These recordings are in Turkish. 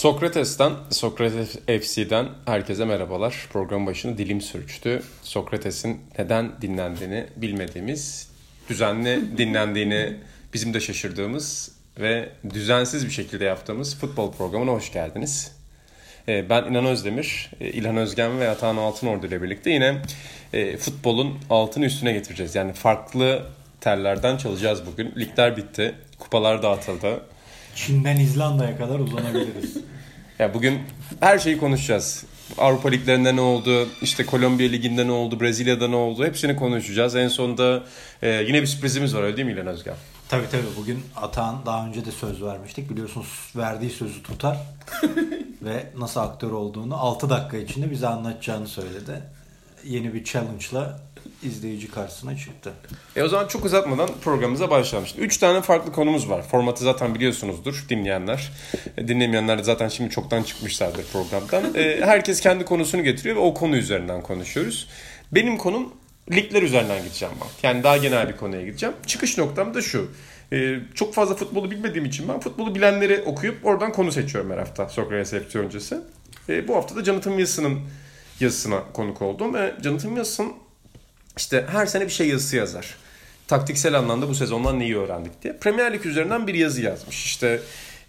Sokrates'ten, Sokrates FC'den herkese merhabalar. Program başını dilim sürçtü. Sokrates'in neden dinlendiğini bilmediğimiz, düzenli dinlendiğini bizim de şaşırdığımız ve düzensiz bir şekilde yaptığımız futbol programına hoş geldiniz. Ee, ben İnan Özdemir, e, İlhan Özgen ve Atahan Altınordu ile birlikte yine e, futbolun altını üstüne getireceğiz. Yani farklı terlerden çalacağız bugün. Ligler bitti, kupalar dağıtıldı. Çin'den İzlanda'ya kadar uzanabiliriz. ya bugün her şeyi konuşacağız. Avrupa liglerinde ne oldu, işte Kolombiya liginde ne oldu, Brezilya'da ne oldu hepsini konuşacağız. En sonunda e, yine bir sürprizimiz var öyle değil mi İlhan Özgen? Tabii tabii bugün Atan daha önce de söz vermiştik. Biliyorsunuz verdiği sözü tutar ve nasıl aktör olduğunu 6 dakika içinde bize anlatacağını söyledi. Yeni bir challenge'la izleyici karşısına çıktı. E o zaman çok uzatmadan programımıza başlayalım. Şimdi üç tane farklı konumuz var. Formatı zaten biliyorsunuzdur dinleyenler. E, dinlemeyenler de zaten şimdi çoktan çıkmışlardır programdan. E, herkes kendi konusunu getiriyor ve o konu üzerinden konuşuyoruz. Benim konum ligler üzerinden gideceğim ben. Yani daha genel bir konuya gideceğim. Çıkış noktam da şu. Ee, çok fazla futbolu bilmediğim için ben futbolu bilenleri okuyup oradan konu seçiyorum her hafta Sokrates FC öncesi. Ee, bu hafta da Jonathan Wilson'ın yazısına konuk oldum. Ve Jonathan Wilson işte her sene bir şey yazısı yazar. Taktiksel anlamda bu sezondan neyi öğrendik diye. Premier Lig üzerinden bir yazı yazmış. İşte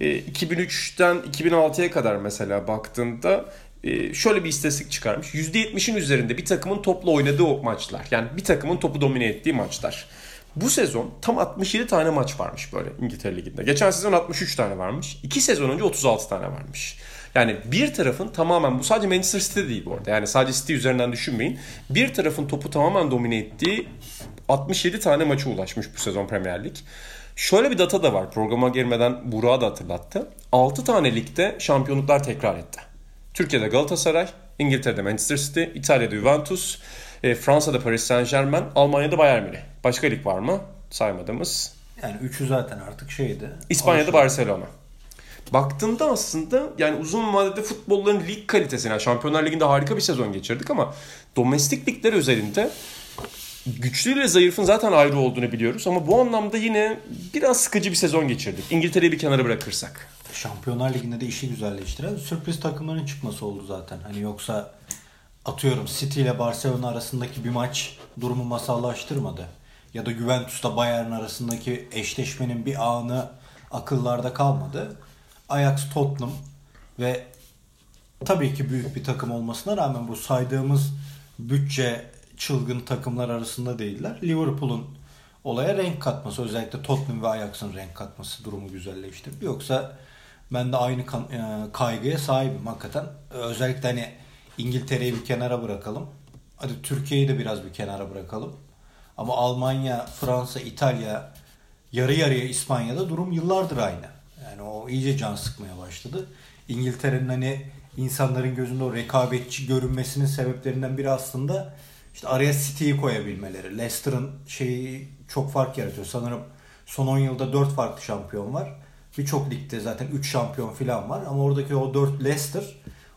2003'ten e, 2006'ya kadar mesela baktığında e, şöyle bir istatistik çıkarmış. %70'in üzerinde bir takımın topla oynadığı maçlar. Yani bir takımın topu domine ettiği maçlar. Bu sezon tam 67 tane maç varmış böyle İngiltere Ligi'nde. Geçen sezon 63 tane varmış. 2 sezon önce 36 tane varmış. Yani bir tarafın tamamen bu sadece Manchester City değil bu arada. Yani sadece City üzerinden düşünmeyin. Bir tarafın topu tamamen domine ettiği 67 tane maça ulaşmış bu sezon Premier Lig. Şöyle bir data da var. Programa girmeden Burak'a da hatırlattı. 6 tane ligde şampiyonluklar tekrar etti. Türkiye'de Galatasaray, İngiltere'de Manchester City, İtalya'da Juventus, e, Fransa'da Paris Saint Germain, Almanya'da Bayern Münih. Başka lig var mı? Saymadığımız. Yani üçü zaten artık şeydi. İspanya'da. Barcelona. Baktığında aslında yani uzun vadede futbolların lig kalitesine, yani Şampiyonlar Ligi'nde harika bir sezon geçirdik ama domestik ligler üzerinde güçlü ile zayıfın zaten ayrı olduğunu biliyoruz ama bu anlamda yine biraz sıkıcı bir sezon geçirdik. İngiltere'yi bir kenara bırakırsak. Şampiyonlar Ligi'nde de işi güzelleştiren sürpriz takımların çıkması oldu zaten. Hani yoksa atıyorum City ile Barcelona arasındaki bir maç durumu masallaştırmadı. Ya da Juventus'ta Bayern arasındaki eşleşmenin bir anı akıllarda kalmadı. Ajax, Tottenham ve tabii ki büyük bir takım olmasına rağmen bu saydığımız bütçe çılgın takımlar arasında değiller. Liverpool'un olaya renk katması özellikle Tottenham ve Ajax'ın renk katması durumu güzelleştirdi. Yoksa ben de aynı e, kaygıya sahibim hakikaten. Özellikle hani İngiltere'yi bir kenara bırakalım. Hadi Türkiye'yi de biraz bir kenara bırakalım. Ama Almanya, Fransa, İtalya, yarı yarıya İspanya'da durum yıllardır aynı. Yani o iyice can sıkmaya başladı. İngiltere'nin hani insanların gözünde o rekabetçi görünmesinin sebeplerinden biri aslında işte araya City'yi koyabilmeleri. Leicester'ın şeyi çok fark yaratıyor. Sanırım son 10 yılda 4 farklı şampiyon var. Birçok ligde zaten 3 şampiyon falan var. Ama oradaki o 4 Leicester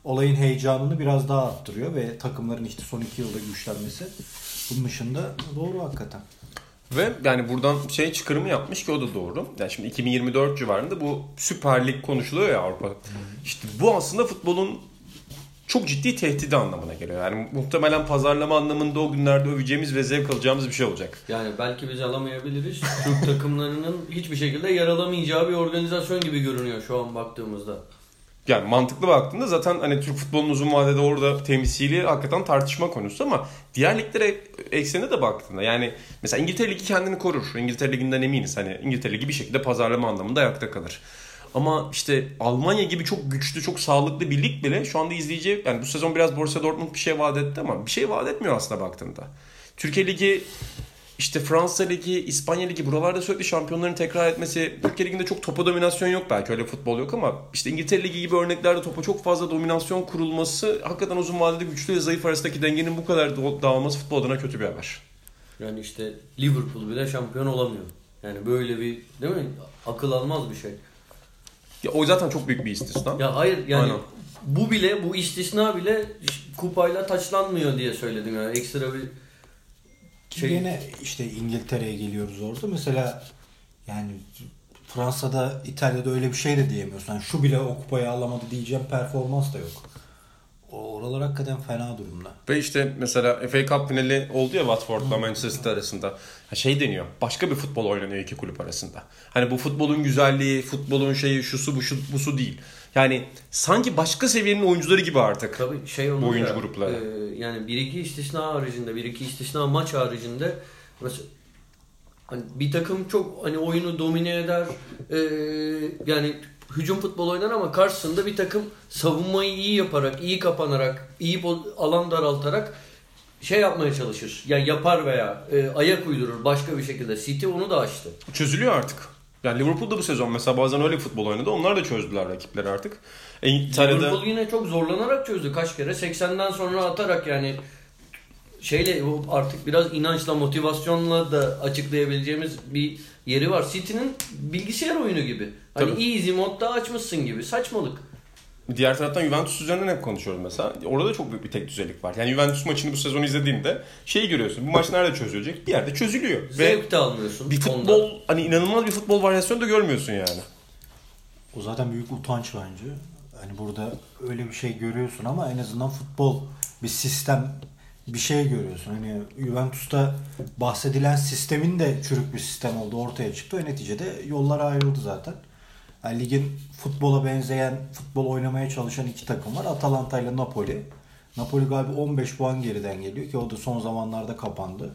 olayın heyecanını biraz daha arttırıyor ve takımların işte son 2 yılda güçlenmesi bunun dışında doğru hakikaten. Ve yani buradan şey çıkarımı yapmış ki o da doğru. Yani şimdi 2024 civarında bu Süper Lig konuşuluyor ya Avrupa. İşte bu aslında futbolun çok ciddi tehdidi anlamına geliyor. Yani muhtemelen pazarlama anlamında o günlerde öveceğimiz ve zevk alacağımız bir şey olacak. Yani belki biz alamayabiliriz. Türk takımlarının hiçbir şekilde yer alamayacağı bir organizasyon gibi görünüyor şu an baktığımızda. Yani mantıklı baktığında zaten hani Türk futbolunun uzun vadede orada temsili hakikaten tartışma konusu ama diğer liglere eksene de baktığında yani mesela İngiltere Ligi kendini korur. İngiltere Ligi'nden eminiz. Hani İngiltere Ligi bir şekilde pazarlama anlamında ayakta kalır. Ama işte Almanya gibi çok güçlü, çok sağlıklı bir lig bile şu anda izleyici yani bu sezon biraz Borussia Dortmund bir şey vaat etti ama bir şey vaat etmiyor aslında baktığında. Türkiye Ligi işte Fransa Ligi, İspanya Ligi buralarda sürekli şampiyonların tekrar etmesi. Türkiye Ligi'nde çok topa dominasyon yok belki öyle futbol yok ama işte İngiltere Ligi gibi örneklerde topa çok fazla dominasyon kurulması hakikaten uzun vadede güçlü ve zayıf arasındaki dengenin bu kadar dağılması futbol adına kötü bir haber. Yani işte Liverpool bile şampiyon olamıyor. Yani böyle bir değil mi? Akıl almaz bir şey. Ya o zaten çok büyük bir istisna. Ya hayır yani Aynen. bu bile bu istisna bile kupayla taçlanmıyor diye söyledim yani ekstra bir şey... Yine işte İngiltere'ye geliyoruz orada. Mesela yani Fransa'da, İtalya'da öyle bir şey de diyemiyorsun. Yani şu bile o kupayı alamadı diyeceğim performans da yok. Oralar hakikaten fena durumda. Ve işte mesela FA Cup finali oldu ya Watford'la Manchester City arasında. Şey deniyor. Başka bir futbol oynanıyor iki kulüp arasında. Hani bu futbolun güzelliği, futbolun şeyi, şusu bu şu busu değil. Yani sanki başka seviyenin oyuncuları gibi artık. Tabii şey olur Bu oyuncu grupları. e, yani bir iki istisna haricinde, bir iki istisna maç haricinde mesela hani bir takım çok hani oyunu domine eder. e, yani hücum futbol oynar ama karşısında bir takım savunmayı iyi yaparak, iyi kapanarak, iyi alan daraltarak şey yapmaya çalışır. Ya yapar veya e, ayak uydurur başka bir şekilde. City onu da açtı. Çözülüyor artık. Yani Liverpool'da bu sezon mesela bazen öyle futbol oynadı. Onlar da çözdüler rakipleri artık. E, İtalya'da Liverpool yine çok zorlanarak çözdü kaç kere. 80'den sonra atarak yani şeyle artık biraz inançla, motivasyonla da açıklayabileceğimiz bir yeri var. City'nin bilgisayar oyunu gibi. Hani Tabii. easy modda açmışsın gibi. Saçmalık. Diğer taraftan Juventus üzerinden hep konuşuyoruz mesela. Orada da çok büyük bir tek düzelik var. Yani Juventus maçını bu sezon izlediğimde şeyi görüyorsun. Bu maç nerede çözülecek? Bir yerde çözülüyor. Ve Zevk de almıyorsun. bir ondan. futbol hani inanılmaz bir futbol varyasyonu da görmüyorsun yani. O zaten büyük utanç bence. Hani burada öyle bir şey görüyorsun ama en azından futbol bir sistem bir şey görüyorsun. Hani Juventus'ta bahsedilen sistemin de çürük bir sistem olduğu ortaya çıktı. Ve neticede yollar ayrıldı zaten. Yani ligin futbola benzeyen, futbol oynamaya çalışan iki takım var. Atalanta ile Napoli. Napoli galiba 15 puan geriden geliyor ki o da son zamanlarda kapandı.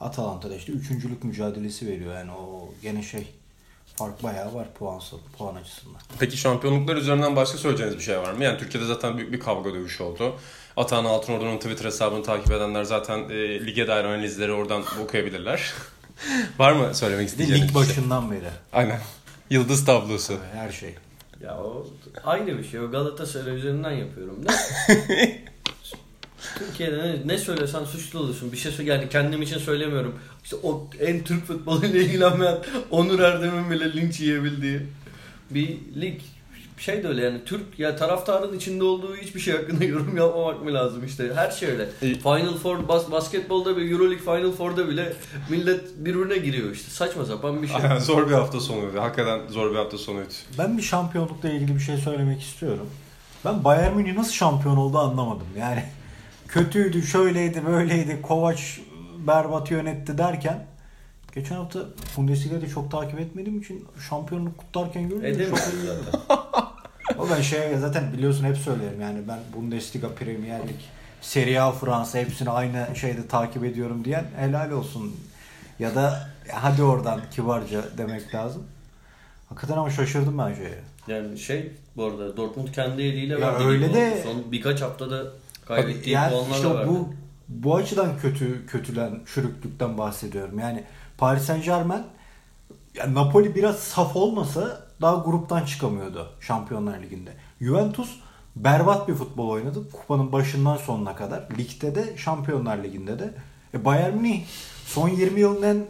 Atalanta da işte üçüncülük mücadelesi veriyor. Yani o gene şey fark bayağı var puan, puan açısından. Peki şampiyonluklar üzerinden başka söyleyeceğiniz bir şey var mı? Yani Türkiye'de zaten büyük bir kavga dövüşü oldu. Atahan Altınordu'nun Twitter hesabını takip edenler zaten e, lige dair analizleri oradan okuyabilirler. var mı söylemek isteyeceğiniz lig şey? başından beri Aynen. Yıldız tablosu. her şey. Ya o ayrı bir şey. O Galatasaray üzerinden yapıyorum da. Türkiye'de ne, ne söylesen suçlu olursun. Bir şey söyle yani kendim için söylemiyorum. İşte o en Türk futboluyla ilgilenmeyen Onur Erdem'in bile linç yiyebildiği bir lig. Şey de öyle yani Türk ya taraftarın içinde olduğu hiçbir şey hakkında yorum yapmamak mı lazım işte. Her şey öyle. E- Final Four bas, basketbolda bir Euroleague Final Four'da bile millet birbirine giriyor işte. Saçma sapan bir şey. Aynen, zor bir hafta sonuydu. Hakikaten zor bir hafta sonuydu. Ben bir şampiyonlukla ilgili bir şey söylemek istiyorum. Ben Bayern Münih nasıl şampiyon oldu anlamadım. Yani kötüydü, şöyleydi, böyleydi, Kovac berbat yönetti derken geçen hafta Bundesliga'da çok takip etmediğim için şampiyonluk kutlarken görünce Edemiyor çok zaten. O ben şey zaten biliyorsun hep söylerim yani ben Bundesliga, Premier Lig, Serie A, Fransa hepsini aynı şeyde takip ediyorum diyen helal olsun. Ya da hadi oradan kibarca demek lazım. Hakikaten ama şaşırdım ben şeye. Yani şey bu arada Dortmund kendi eliyle Ya verdiği öyle de-. Son birkaç haftada kaybettiği yani puanlarla işte verdi. bu bu açıdan kötü kötülen çürüklükten bahsediyorum. Yani Paris Saint Germain yani Napoli biraz saf olmasa daha gruptan çıkamıyordu Şampiyonlar Ligi'nde. Juventus berbat bir futbol oynadı. Kupanın başından sonuna kadar. Ligde de Şampiyonlar Ligi'nde de. E Bayern Münih son 20 yılın en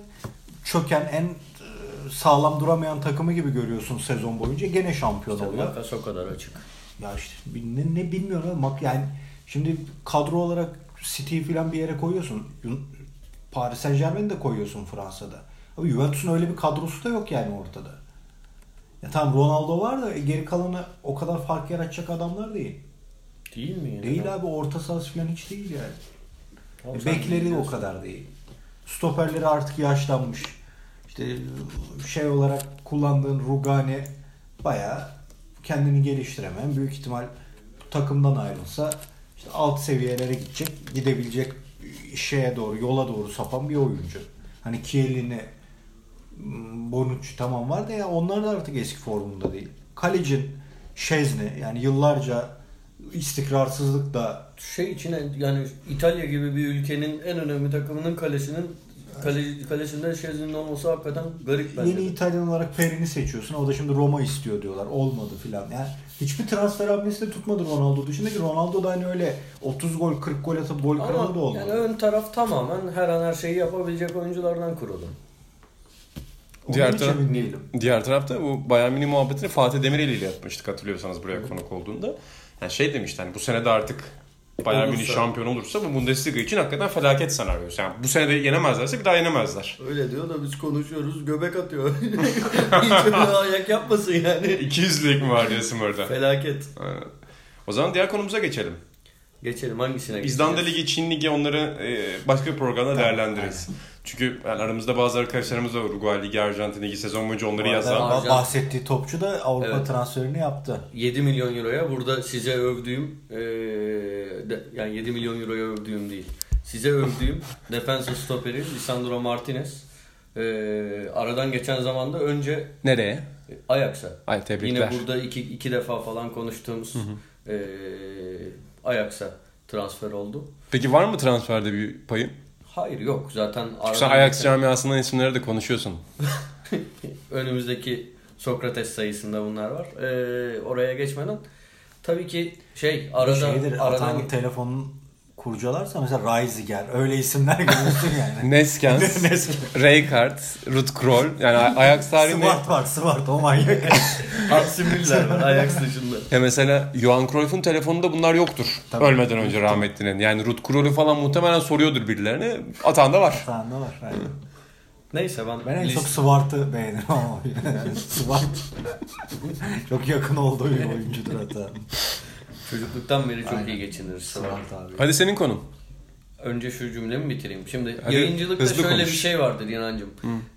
çöken, en e, sağlam duramayan takımı gibi görüyorsun sezon boyunca. Gene şampiyon İşte oluyor. makas o kadar açık. Ya işte ne, ne bilmiyorum mak- yani şimdi kadro olarak City'yi falan bir yere koyuyorsun. Paris Saint Germain'i de koyuyorsun Fransa'da. Ama Juventus'un öyle bir kadrosu da yok yani ortada. Ya tamam Ronaldo var da geri kalanı o kadar fark yaratacak adamlar değil. Değil mi? Yani? Değil abi orta sahası falan hiç değil yani. Tamam, E, Bekleri o kadar değil. Stoperleri artık yaşlanmış. İşte şey olarak kullandığın Rugani bayağı kendini geliştiremeyen büyük ihtimal takımdan ayrılsa işte alt seviyelere gidecek, gidebilecek şeye doğru, yola doğru sapan bir oyuncu. Hani Chiellini, m, Bonucci tamam var da ya onlar da artık eski formunda değil. Kalecin Şezni yani yıllarca istikrarsızlıkla Şey için yani İtalya gibi bir ülkenin en önemli takımının kalesinin kale, kalesinde Şezli'nin olması hakikaten garip bence. Yeni. İtalyan olarak Perini seçiyorsun. O da şimdi Roma istiyor diyorlar. Olmadı filan. Yani hiçbir transfer hamlesi de tutmadı Ronaldo dışında ki Ronaldo da hani öyle 30 gol 40 gol atıp gol kralı da olmadı. yani ön taraf tamamen her an her şeyi yapabilecek oyunculardan kurulu. Onun Diğer taraf-. Diğer tarafta bu Bayern Münih muhabbetini Fatih Demirel ile yapmıştık hatırlıyorsanız buraya konuk olduğunda. Yani şey demişti hani bu sene de artık Bayern Münih şampiyon olursa bu Bundesliga için hakikaten felaket senaryosu. Yani bu sene de yenemezlerse bir daha yenemezler. Öyle diyor da biz konuşuyoruz göbek atıyor. Hiç ayak yapmasın yani. 200'lük mi var diyorsun orada? Felaket. Aynen. O zaman diğer konumuza geçelim. Geçelim hangisine İzlanda geçeceğiz? Ligi, Çin Ligi onları e, başka bir programda değerlendiririz. Çünkü yani aramızda bazı arkadaşlarımız var. Uruguay Ligi, Arjantin Ligi sezon boyunca onları yazan. Arjan- bahsettiği topçu da Avrupa Evet. transferini yaptı. 7 milyon euroya burada size övdüğüm eee, de- yani 7 milyon euroya övdüğüm değil. Size övdüğüm defensive stoperi Lisandro Martinez. Eee, aradan geçen zamanda önce Nereye? Ajax'a. Ay tebrikler. Yine burada iki, iki defa falan konuştuğumuz eee Ajax'a transfer oldu. Peki var mı transferde bir payın? Hayır yok zaten Çünkü sen Ajax geçen- camiasından isimleri de konuşuyorsun. önümüzdeki Sokrates sayısında bunlar var. Eee, oraya geçmeden tabii ki şey arada Şeydir, aradan telefonun kurcalarsa mesela Reisiger öyle isimler görürsün yani. Neskens, Rijkaard, Ruud Krol. Yani Ajax tarihinde... Swart var Swart o manyak. Hudson Müller var Ajax dışında. Ya mesela Johan Cruyff'un telefonunda bunlar yoktur. Tabii. Ölmeden önce rahmetlinin. Yani Ruud Krol'ü falan muhtemelen soruyordur birilerine. Atan da var. Sende var. aynen. Neyse ben, Ben en list- çok Swart'ı beğenirim ama yani Swart çok yakın olduğu bir oyuncudur hatta. Çocukluktan beri çok Aynen. iyi geçiniriz. Swart abi. Hadi senin konun. Önce şu cümlemi bitireyim. Şimdi Hadi yayıncılıkta şöyle konuş. bir şey vardır Yanancım.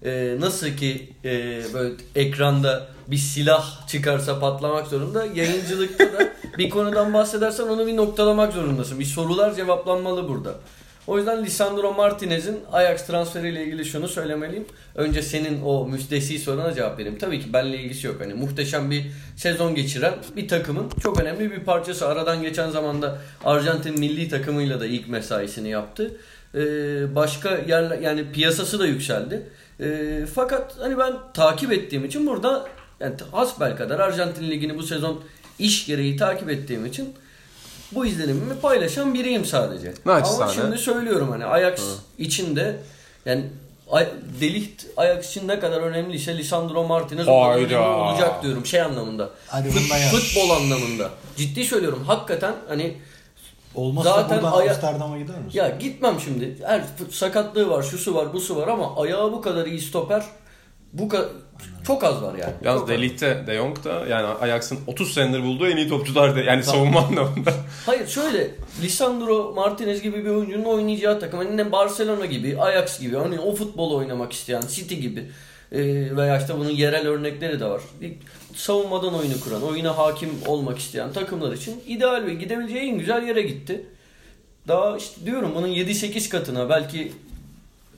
Ee, nasıl ki e, böyle ekranda bir silah çıkarsa patlamak zorunda. Yayıncılıkta da bir konudan bahsedersen onu bir noktalamak zorundasın. Bir sorular cevaplanmalı burada. O yüzden Lisandro Martinez'in Ajax transferiyle ilgili şunu söylemeliyim. Önce senin o müstesi soruna cevap vereyim. Tabii ki benimle ilgisi yok. Hani muhteşem bir sezon geçiren bir takımın çok önemli bir parçası. Aradan geçen zamanda Arjantin milli takımıyla da ilk mesaisini yaptı. Ee, başka yerler yani piyasası da yükseldi. Ee, fakat hani ben takip ettiğim için burada yani hasbel kadar Arjantin ligini bu sezon iş gereği takip ettiğim için bu izlenimimi paylaşan biriyim sadece. Ama Naçizane. şimdi söylüyorum hani Ajax içinde yani Delikt Ajax için ne kadar önemliyse Lisandro Martinez o kadar önemli olacak diyorum şey anlamında. Fut- futbol anlamında. Ciddi söylüyorum. Hakikaten hani Olmazsa Zaten buradan aya- Amsterdam'a gider misin? ya gitmem şimdi. Her sakatlığı var, şusu var, busu var ama ayağı bu kadar iyi stoper bu kadar çok az var yani. Yalnız az. De Jong da yani Ajax'ın 30 senedir bulduğu en iyi topçular da yani savunma anlamında. Hayır şöyle Lisandro Martinez gibi bir oyuncunun oynayacağı takım hani Barcelona gibi, Ajax gibi hani o futbol oynamak isteyen City gibi e, veya işte bunun yerel örnekleri de var. Savunmadan oyunu kuran, oyuna hakim olmak isteyen takımlar için ideal ve gidebileceği en güzel yere gitti. Daha işte diyorum bunun 7-8 katına belki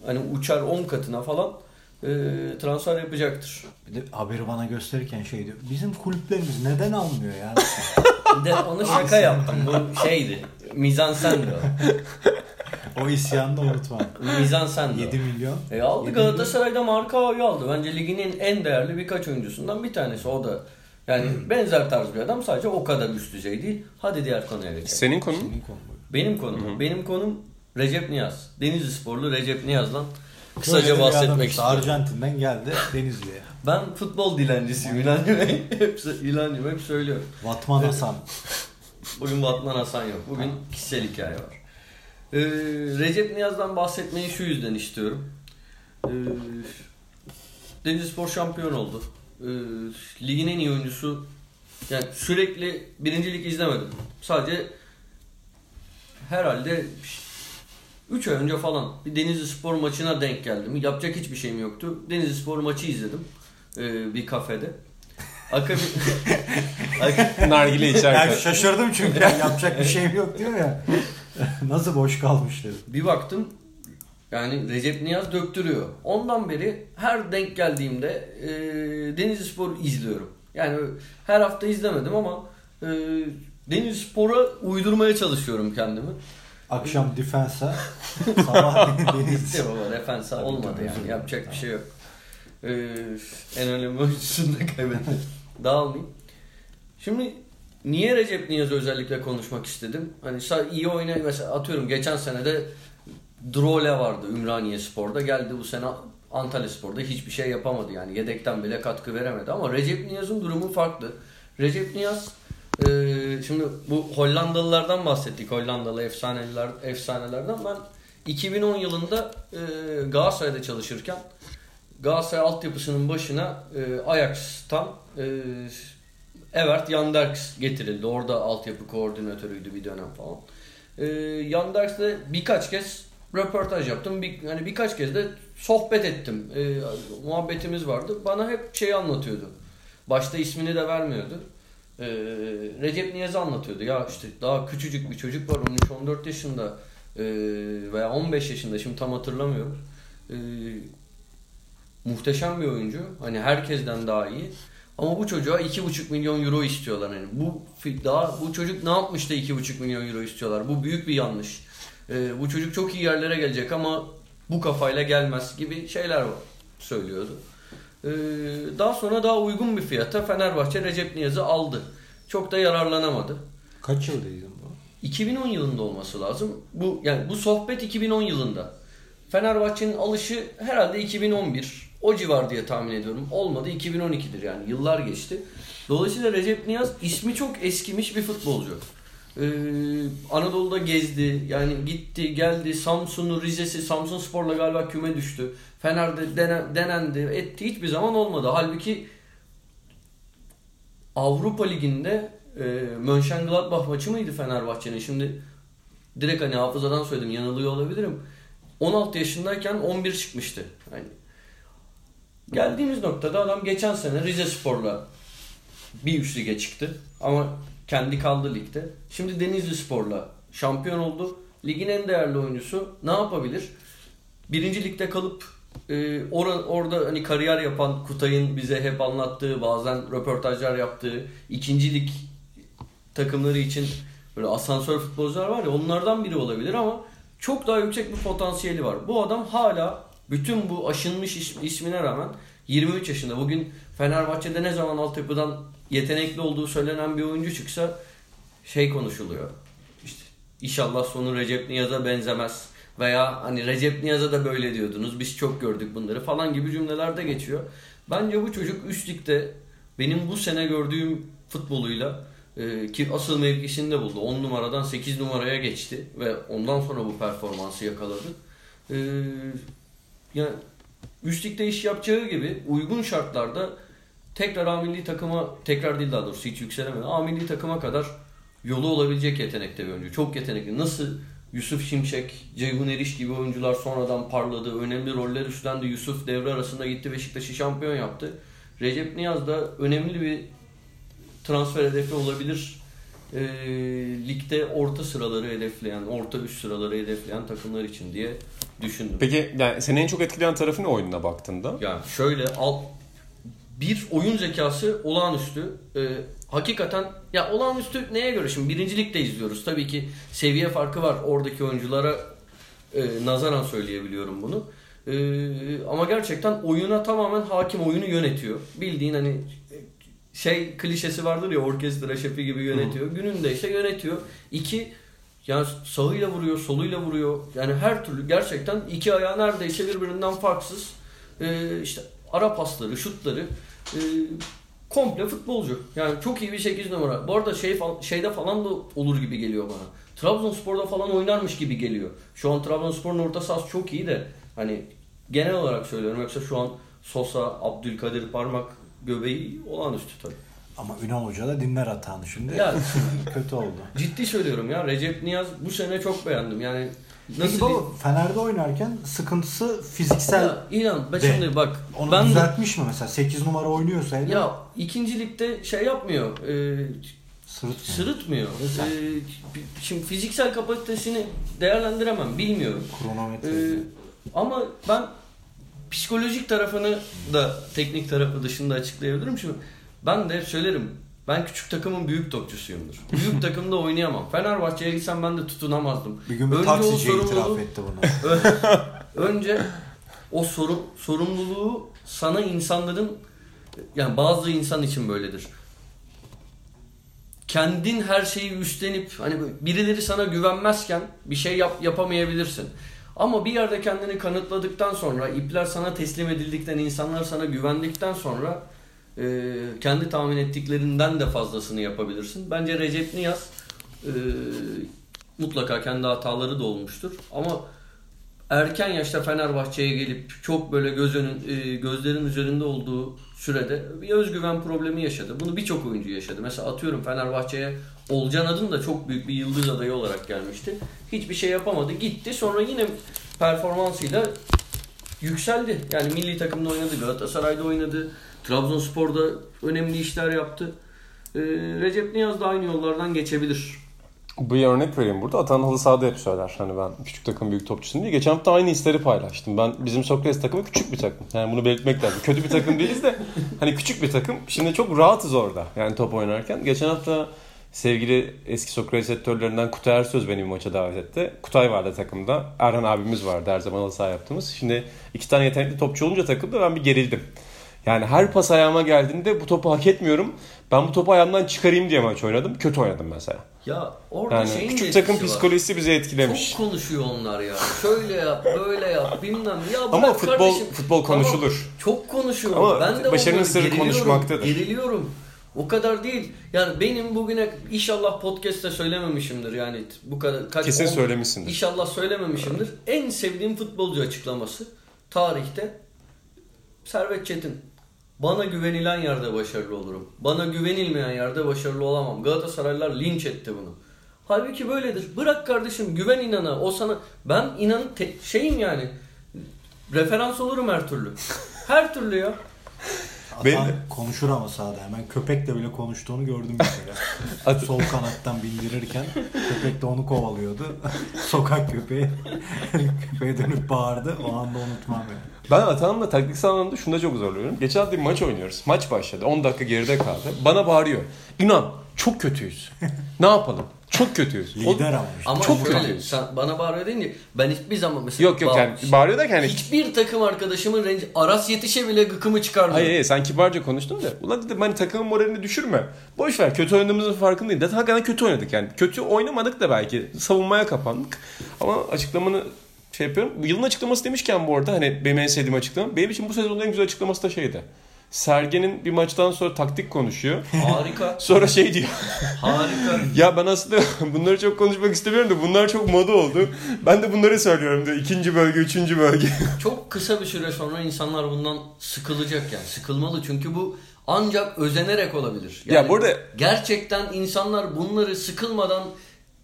hani uçar 10 katına falan e, transfer yapacaktır. Bir de haberi bana gösterirken şey diyor. Bizim kulüplerimiz neden almıyor yani? De onu şaka yaptım. Bu şeydi. Mizansendi o. o isyanı da unutma. Mizansendi o. 7 milyon. E aldı Galatasaray'da Markao'yu aldı. Bence liginin en değerli birkaç oyuncusundan bir tanesi. O da yani benzer tarz bir adam sadece o kadar üst düzey değil. Hadi diğer konuya geçelim. Senin konun? Senin konu bu. Benim konum. Benim konum Recep Niyaz. Denizli sporlu Recep Niyaz'dan kısaca bahsetmek işte istiyorum. Arjantin'den geldi Denizli'ye. Ben futbol dilencisiyim İlhancım. hep, İlhancım hep söylüyorum. Vatman Hasan. Bugün Batman Hasan yok. Bugün kişisel hikaye var. Ee, Recep Niyaz'dan bahsetmeyi şu yüzden istiyorum. Ee, Denizli Spor şampiyon oldu. Ee, ligin en iyi oyuncusu. Yani sürekli birincilik izlemedim. Sadece herhalde 3 ay önce falan bir Denizli Spor maçına denk geldim. Yapacak hiçbir şeyim yoktu. Denizli Spor maçı izledim. Ee, bir kafede. Akabi... Ak- Nargile içerken. Yani şaşırdım çünkü yani yapacak bir şeyim yok diyor ya. Nasıl boş kalmış dedim. Bir baktım yani Recep Niyaz döktürüyor. Ondan beri her denk geldiğimde e, Denizli Spor'u izliyorum. Yani her hafta izlemedim ama e, Denizli Spor'a uydurmaya çalışıyorum kendimi. Akşam defensa, sabah deniz. İşte baba defensa olmadı tabii, yani. Yapacak bir şey yok. E, en önemli oyuncusunu da kaybettim. Dağılmayayım. Şimdi niye Recep Niyaz'ı özellikle konuşmak istedim? Hani iyi oynayan mesela atıyorum geçen sene de Drole vardı Ümraniye Spor'da. Geldi bu sene Antalya Spor'da hiçbir şey yapamadı yani. Yedekten bile katkı veremedi ama Recep Niyaz'ın durumu farklı. Recep Niyaz Ee, şimdi bu Hollandalılardan bahsettik. Hollandalı efsaneler, efsanelerden. Ben 2010 yılında e, Galatasaray'da çalışırken Galatasaray altyapısının başına e, Ajax'tan e, Evert Yanderks getirildi. Orada altyapı koordinatörüydü bir dönem falan. E, Yanderks'le birkaç kez röportaj yaptım. Bir, hani birkaç kez de sohbet ettim. E, muhabbetimiz vardı. Bana hep şey anlatıyordu. Başta ismini de vermiyordu. E, Recep Niyaz'ı anlatıyordu. Ya işte daha küçücük bir çocuk var 13-14 yaşında e, veya 15 yaşında şimdi tam hatırlamıyorum. E, muhteşem bir oyuncu. Hani herkesten daha iyi. Ama bu çocuğa 2,5 milyon euro istiyorlar. Yani bu daha bu çocuk ne yapmış da 2,5 milyon euro istiyorlar? Bu büyük bir yanlış. Ee, bu çocuk çok iyi yerlere gelecek ama bu kafayla gelmez gibi şeyler söylüyordu. Ee, daha sonra daha uygun bir fiyata Fenerbahçe Recep Niyaz'ı aldı. Çok da yararlanamadı. Kaç yıldaydı bu? 2010 yılında olması lazım. Bu yani bu sohbet 2010 yılında. Fenerbahçe'nin alışı herhalde 2011. O civar diye tahmin ediyorum. Olmadı 2012'dir yani. Yıllar geçti. Dolayısıyla Recep Niyaz ismi çok eskimiş bir futbolcu. Ee, Anadolu'da gezdi. Yani gitti, geldi. Samsun'u, Rize'si, Samsun Spor'la galiba küme düştü. Fener'de denen, denendi, etti. Hiçbir zaman olmadı. Halbuki Avrupa Ligi'nde e, Mönchengladbach maçı mıydı Fenerbahçe'nin? Şimdi direkt hani hafızadan söyledim yanılıyor olabilirim. 16 yaşındayken 11 çıkmıştı. Yani geldiğimiz noktada adam geçen sene Rize Spor'la bir üst lige çıktı. Ama kendi kaldı ligde. Şimdi Denizli Spor'la şampiyon oldu. Ligin en değerli oyuncusu ne yapabilir? Birinci ligde kalıp e, orada, orada hani kariyer yapan Kutay'ın bize hep anlattığı bazen röportajlar yaptığı ikinci lig takımları için böyle asansör futbolcular var ya onlardan biri olabilir ama çok daha yüksek bir potansiyeli var. Bu adam hala bütün bu aşınmış ismine rağmen 23 yaşında. Bugün Fenerbahçe'de ne zaman altyapıdan yetenekli olduğu söylenen bir oyuncu çıksa şey konuşuluyor. İşte inşallah sonu Recep Niyaz'a benzemez. Veya hani Recep Niyaz'a da böyle diyordunuz. Biz çok gördük bunları falan gibi cümleler de geçiyor. Bence bu çocuk üst benim bu sene gördüğüm futboluyla e, ki asıl mevkisini de buldu. 10 numaradan 8 numaraya geçti ve ondan sonra bu performansı yakaladı. E, yani üst iş yapacağı gibi uygun şartlarda tekrar A milli takıma tekrar değil daha doğrusu hiç yükselemedi. A milli takıma kadar yolu olabilecek yetenekte bir oyuncu. Çok yetenekli. Nasıl Yusuf Şimşek, Ceyhun Eriş gibi oyuncular sonradan parladı. Önemli roller üstlendi. Yusuf devre arasında gitti Beşiktaş'ı şampiyon yaptı. Recep Niyaz da önemli bir transfer hedefi olabilir. E, ligde orta sıraları hedefleyen, orta üst sıraları hedefleyen takımlar için diye düşündüm. Peki yani seni en çok etkileyen tarafı ne oyununa baktığında? Yani şöyle alt bir oyun zekası olağanüstü. Ee, hakikaten ya olağanüstü neye göre şimdi birinci ligde izliyoruz. Tabii ki seviye farkı var oradaki oyunculara e, nazaran söyleyebiliyorum bunu. E, ama gerçekten oyuna tamamen hakim oyunu yönetiyor. Bildiğin hani şey klişesi vardır ya orkestra şefi gibi yönetiyor. Hı. Gününde ise yönetiyor. İki yani sağıyla vuruyor, soluyla vuruyor. Yani her türlü gerçekten iki ayağı neredeyse birbirinden farksız. Ee, işte ara pasları, şutları e, komple futbolcu. Yani çok iyi bir 8 numara. Bu arada şey şeyde falan da olur gibi geliyor bana. Trabzonspor'da falan oynarmış gibi geliyor. Şu an Trabzonspor'un orta sahası çok iyi de hani genel olarak söylüyorum. Yoksa şu an Sosa, Abdülkadir Parmak göbeği olağanüstü tabii. Ama Ünal Hoca da dinler hatanı şimdi. Ya, kötü oldu. Ciddi söylüyorum ya. Recep Niyaz bu sene çok beğendim. Yani Nasıl Peki Fener'de oynarken sıkıntısı fiziksel. Ya, inan ben şimdi bak. Onu ben düzeltmiş de, mi mesela 8 numara oynuyorsa hele? Ya ikinci ligde şey yapmıyor. E, sırıtmıyor. Sırıtmıyor. E, şimdi fiziksel kapasitesini değerlendiremem. Bilmiyorum. Kronometre. E, ama ben psikolojik tarafını da teknik tarafı dışında açıklayabilirim. Şimdi ben de hep söylerim ben küçük takımın büyük topçusuyumdur. Büyük takımda oynayamam. Fenerbahçe'ye gitsem ben de tutunamazdım. Bir gün bir önce taksici itiraf etti bunu. önce o soru, sorumluluğu sana insanların yani bazı insan için böyledir. Kendin her şeyi üstlenip hani birileri sana güvenmezken bir şey yap, yapamayabilirsin. Ama bir yerde kendini kanıtladıktan sonra, ipler sana teslim edildikten, insanlar sana güvendikten sonra e, kendi tahmin ettiklerinden de fazlasını yapabilirsin. Bence Recep Niyaz e, mutlaka kendi hataları da olmuştur. Ama erken yaşta Fenerbahçe'ye gelip çok böyle göz önün, e, gözlerin üzerinde olduğu sürede bir özgüven problemi yaşadı. Bunu birçok oyuncu yaşadı. Mesela atıyorum Fenerbahçe'ye Olcan Adın da çok büyük bir yıldız adayı olarak gelmişti. Hiçbir şey yapamadı. Gitti. Sonra yine performansıyla yükseldi. Yani milli takımda oynadı, Galatasaray'da oynadı, Trabzonspor'da önemli işler yaptı. Ee, Recep Niyaz da aynı yollardan geçebilir. Bir örnek vereyim burada. Atan halı sahada hep söyler. Hani ben küçük takım büyük topçusun diye. Geçen hafta aynı hisleri paylaştım. Ben bizim Sokrates takımı küçük bir takım. Yani bunu belirtmek lazım. Kötü bir takım değiliz de hani küçük bir takım. Şimdi çok rahatız orada. Yani top oynarken. Geçen hafta sevgili eski Sokrates editörlerinden Kutay Ersöz beni bir maça davet etti. Kutay vardı takımda. Erhan abimiz vardı her zaman halı saha yaptığımız. Şimdi iki tane yetenekli topçu olunca takımda ben bir gerildim. Yani her pas ayağıma geldiğinde bu topu hak etmiyorum. Ben bu topu ayağımdan çıkarayım diye maç oynadım. Kötü oynadım mesela. Ya orada Yani şeyin küçük takım var. psikolojisi bizi etkilemiş. Çok konuşuyor onlar ya. Şöyle yap, böyle yap, bilmem. Ya Ama futbol kardeşim. futbol konuşulur. çok konuşuyor. Ama ben de başarının sırrı konuşmaktadır. Geriliyorum. O kadar değil. Yani benim bugüne inşallah podcast'te söylememişimdir yani bu kadar kaç Kesin on- söylemişsindir. İnşallah söylememişimdir. En sevdiğim futbolcu açıklaması tarihte Servet Çetin. Bana güvenilen yerde başarılı olurum. Bana güvenilmeyen yerde başarılı olamam. Galatasaraylılar linç etti bunu. Halbuki böyledir. Bırak kardeşim güven inana. O sana ben inan şeyim yani. Referans olurum her türlü. Her türlü ya. Atan konuşur ama sahada hemen köpekle bile konuştuğunu gördüm bir kere. At- Sol kanattan bindirirken köpek de onu kovalıyordu. Sokak köpeği köpeğe dönüp bağırdı. O anda unutmam yani. Ben Atan'la taktiksel anlamda şunda çok zorluyorum. Geçen hafta bir maç oynuyoruz. Maç başladı. 10 dakika geride kaldı. Bana bağırıyor. İnan çok kötüyüz. ne yapalım? Çok kötüyüz. Lider ama işte. Ama Çok şöyle kötüyüz. sen bana bağırıyor deyince ben hiçbir zaman mesela Yok yok yani bağırıyor da yani hiçbir takım arkadaşımın renci Aras yetişe bile gıkımı çıkarmıyor. Hayır hayır sen kibarca konuştun da. Ulan dedim hani takımın moralini düşürme. Boş ver kötü oynadığımızın farkındayım. Zaten hakikaten kötü oynadık yani. Kötü oynamadık da belki. Savunmaya kapandık. Ama açıklamanı şey yapıyorum. Yılın açıklaması demişken bu arada hani benim en sevdiğim açıklama. Benim için bu sezonun en güzel açıklaması da şeydi. Sergen'in bir maçtan sonra taktik konuşuyor. Harika. Sonra şey diyor. Harika. Ya ben aslında bunları çok konuşmak istemiyorum da bunlar çok moda oldu. Ben de bunları söylüyorum diyor. İkinci bölge, üçüncü bölge. Çok kısa bir süre sonra insanlar bundan sıkılacak yani. Sıkılmalı çünkü bu ancak özenerek olabilir. Ya burada- gerçekten insanlar bunları sıkılmadan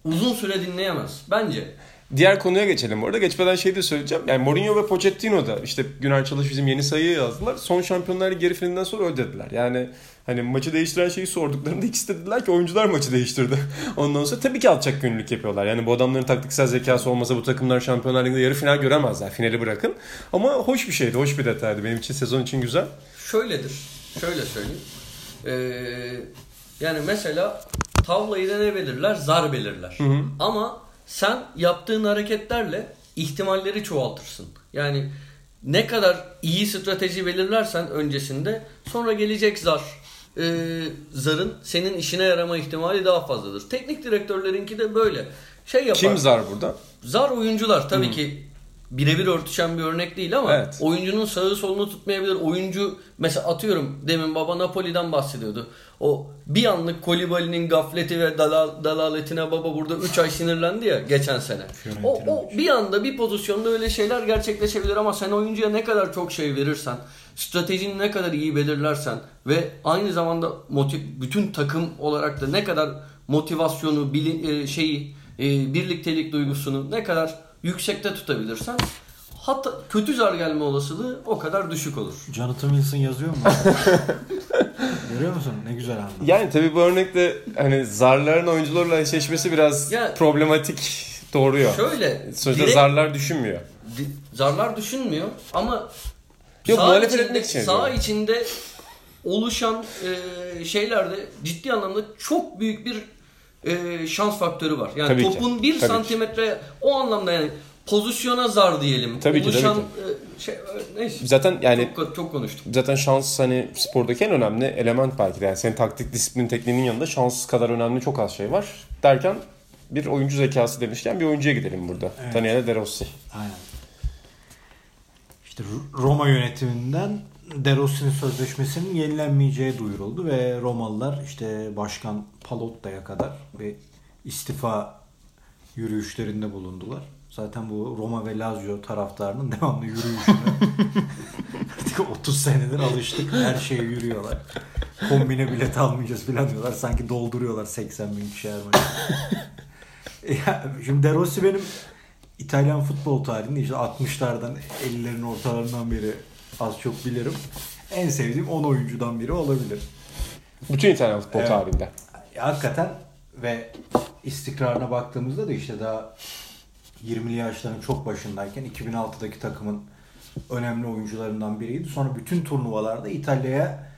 uzun süre dinleyemez bence. Diğer konuya geçelim bu arada. Geçmeden şey de söyleyeceğim. Yani Mourinho ve Pochettino da işte Güner Çalış bizim yeni sayıyı yazdılar. Son Şampiyonlar yarı finalinden sonra öyle dediler. Yani hani maçı değiştiren şeyi sorduklarında ikisi de dediler ki oyuncular maçı değiştirdi. Ondan sonra tabii ki alçak gönüllülük yapıyorlar. Yani bu adamların taktiksel zekası olmasa bu takımlar Şampiyonlar Ligi'nde yarı final göremezler. Finali bırakın. Ama hoş bir şeydi. Hoş bir detaydı. Benim için sezon için güzel. Şöyledir. Şöyle söyleyeyim. Ee, yani mesela tavlayı da ne belirler? Zar belirler. Ama sen yaptığın hareketlerle ihtimalleri çoğaltırsın. Yani ne kadar iyi strateji belirlersen öncesinde sonra gelecek zar. Ee, zarın senin işine yarama ihtimali daha fazladır. Teknik direktörlerinki de böyle. Şey yapar. Kim zar burada? Zar oyuncular tabii ki birebir örtüşen bir örnek değil ama Evet. oyuncunun sağı solunu tutmayabilir. Oyuncu mesela atıyorum demin baba Napoli'den bahsediyordu. O bir anlık Kolibali'nin gafleti ve dalal, dalaletine baba burada 3 ay sinirlendi ya geçen sene. O, o bir anda bir pozisyonda öyle şeyler gerçekleşebilir ama sen oyuncuya ne kadar çok şey verirsen, stratejini ne kadar iyi belirlersen ve aynı zamanda motiv, bütün takım olarak da ne kadar motivasyonu, bilin, e, şeyi, e, birliktelik duygusunu ne kadar yüksekte tutabilirsen hatta kötü zar gelme olasılığı o kadar düşük olur. Jonathan Wilson yazıyor mu? Görüyor musun? Ne güzel anladım. Yani tabii bu örnekte hani zarların oyuncularla eşleşmesi biraz Ya- problematik doğruyor. Şöyle Sonuçta direkt- zarlar düşünmüyor. Di- zarlar düşünmüyor ama Yok, muhalefet içinde, için diyorum. içinde oluşan e, şeylerde ciddi anlamda çok büyük bir e, şans faktörü var. Yani Tabii ki, topun bir tabii ki. santimetre o anlamda yani pozisyona zar diyelim. Tabii ki, oluşan tabii e, şey e, neyse. Zaten yani çok, çok konuştum. zaten şans hani spordaki en önemli element belki de. Yani senin taktik disiplin tekniğinin yanında şans kadar önemli çok az şey var. Derken bir oyuncu zekası demişken bir oyuncuya gidelim burada. Evet. Daniele De Rossi. Aynen. İşte Roma yönetiminden De Rossi'nin sözleşmesinin yenilenmeyeceği duyuruldu ve Romalılar işte Başkan Palotta'ya kadar bir istifa yürüyüşlerinde bulundular. Zaten bu Roma ve Lazio taraftarının devamlı yürüyüşüne artık 30 senedir alıştık. Her şeye yürüyorlar. Kombine bilet almayacağız falan diyorlar. Sanki dolduruyorlar 80 bin kişi her maçı. Ya, Şimdi De Rossi benim İtalyan futbol tarihinde işte 60'lardan 50'lerin ortalarından beri az çok bilirim. En sevdiğim 10 oyuncudan biri olabilir. Bütün İtalyan futbol Evet. tarihinde. Ya, hakikaten ve istikrarına baktığımızda da işte daha 20'li yaşların çok başındayken 2006'daki takımın önemli oyuncularından biriydi. Sonra bütün turnuvalarda İtalya'ya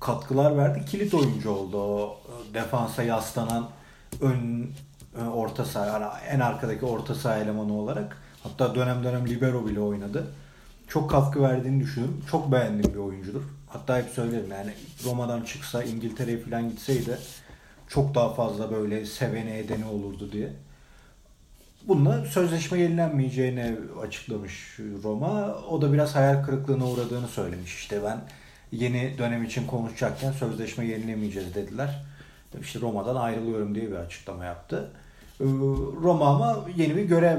katkılar verdi. Kilit oyuncu oldu. O defansa yaslanan ön ön orta saha en arkadaki orta saha elemanı olarak hatta dönem dönem libero bile oynadı. Çok katkı verdiğini düşünüyorum. Çok beğendiğim bir oyuncudur. Hatta hep söylerim yani Roma'dan çıksa İngiltere'ye falan gitseydi çok daha fazla böyle seveni edeni olurdu diye. Bununla sözleşme yenilenmeyeceğini açıklamış Roma. O da biraz hayal kırıklığına uğradığını söylemiş. İşte ben yeni dönem için konuşacakken sözleşme yenilemeyeceğiz dediler. İşte Roma'dan ayrılıyorum diye bir açıklama yaptı. Ee, Roma ama yeni bir görev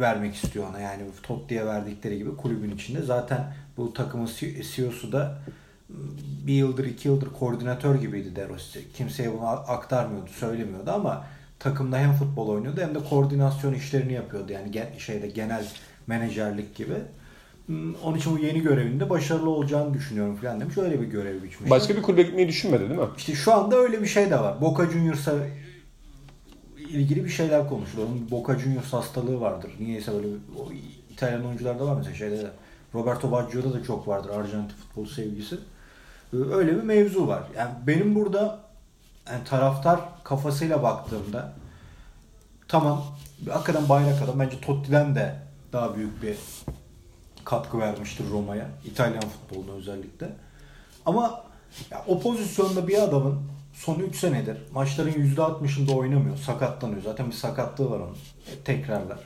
vermek istiyor ona. Yani Totti'ye verdikleri gibi kulübün içinde. Zaten bu takımın CEO'su da bir yıldır iki yıldır koordinatör gibiydi De Rossi. Kimseye bunu aktarmıyordu, söylemiyordu ama takımda hem futbol oynuyordu hem de koordinasyon işlerini yapıyordu. Yani gen- şeyde genel menajerlik gibi. Onun için bu yeni görevinde başarılı olacağını düşünüyorum falan demiş. Öyle bir görev biçmiş. Başka bir kulübe gitmeyi düşünmedi değil mi? İşte şu anda öyle bir şey de var. Boca Juniors'a ilgili bir şeyler konuşuluyor. Onun Boca Juniors hastalığı vardır. Niyeyse böyle o İtalyan oyuncularda var mesela şeyde de. Roberto Baggio'da da çok vardır Arjantin futbol sevgisi. Öyle bir mevzu var. Yani benim burada yani taraftar kafasıyla baktığımda tamam hakikaten bayrak adam bence Totti'den de daha büyük bir katkı vermiştir Roma'ya. İtalyan futboluna özellikle. Ama ya, o pozisyonda bir adamın son 3 senedir maçların %60'ında oynamıyor. Sakatlanıyor. Zaten bir sakatlığı var onun. E, tekrarlar.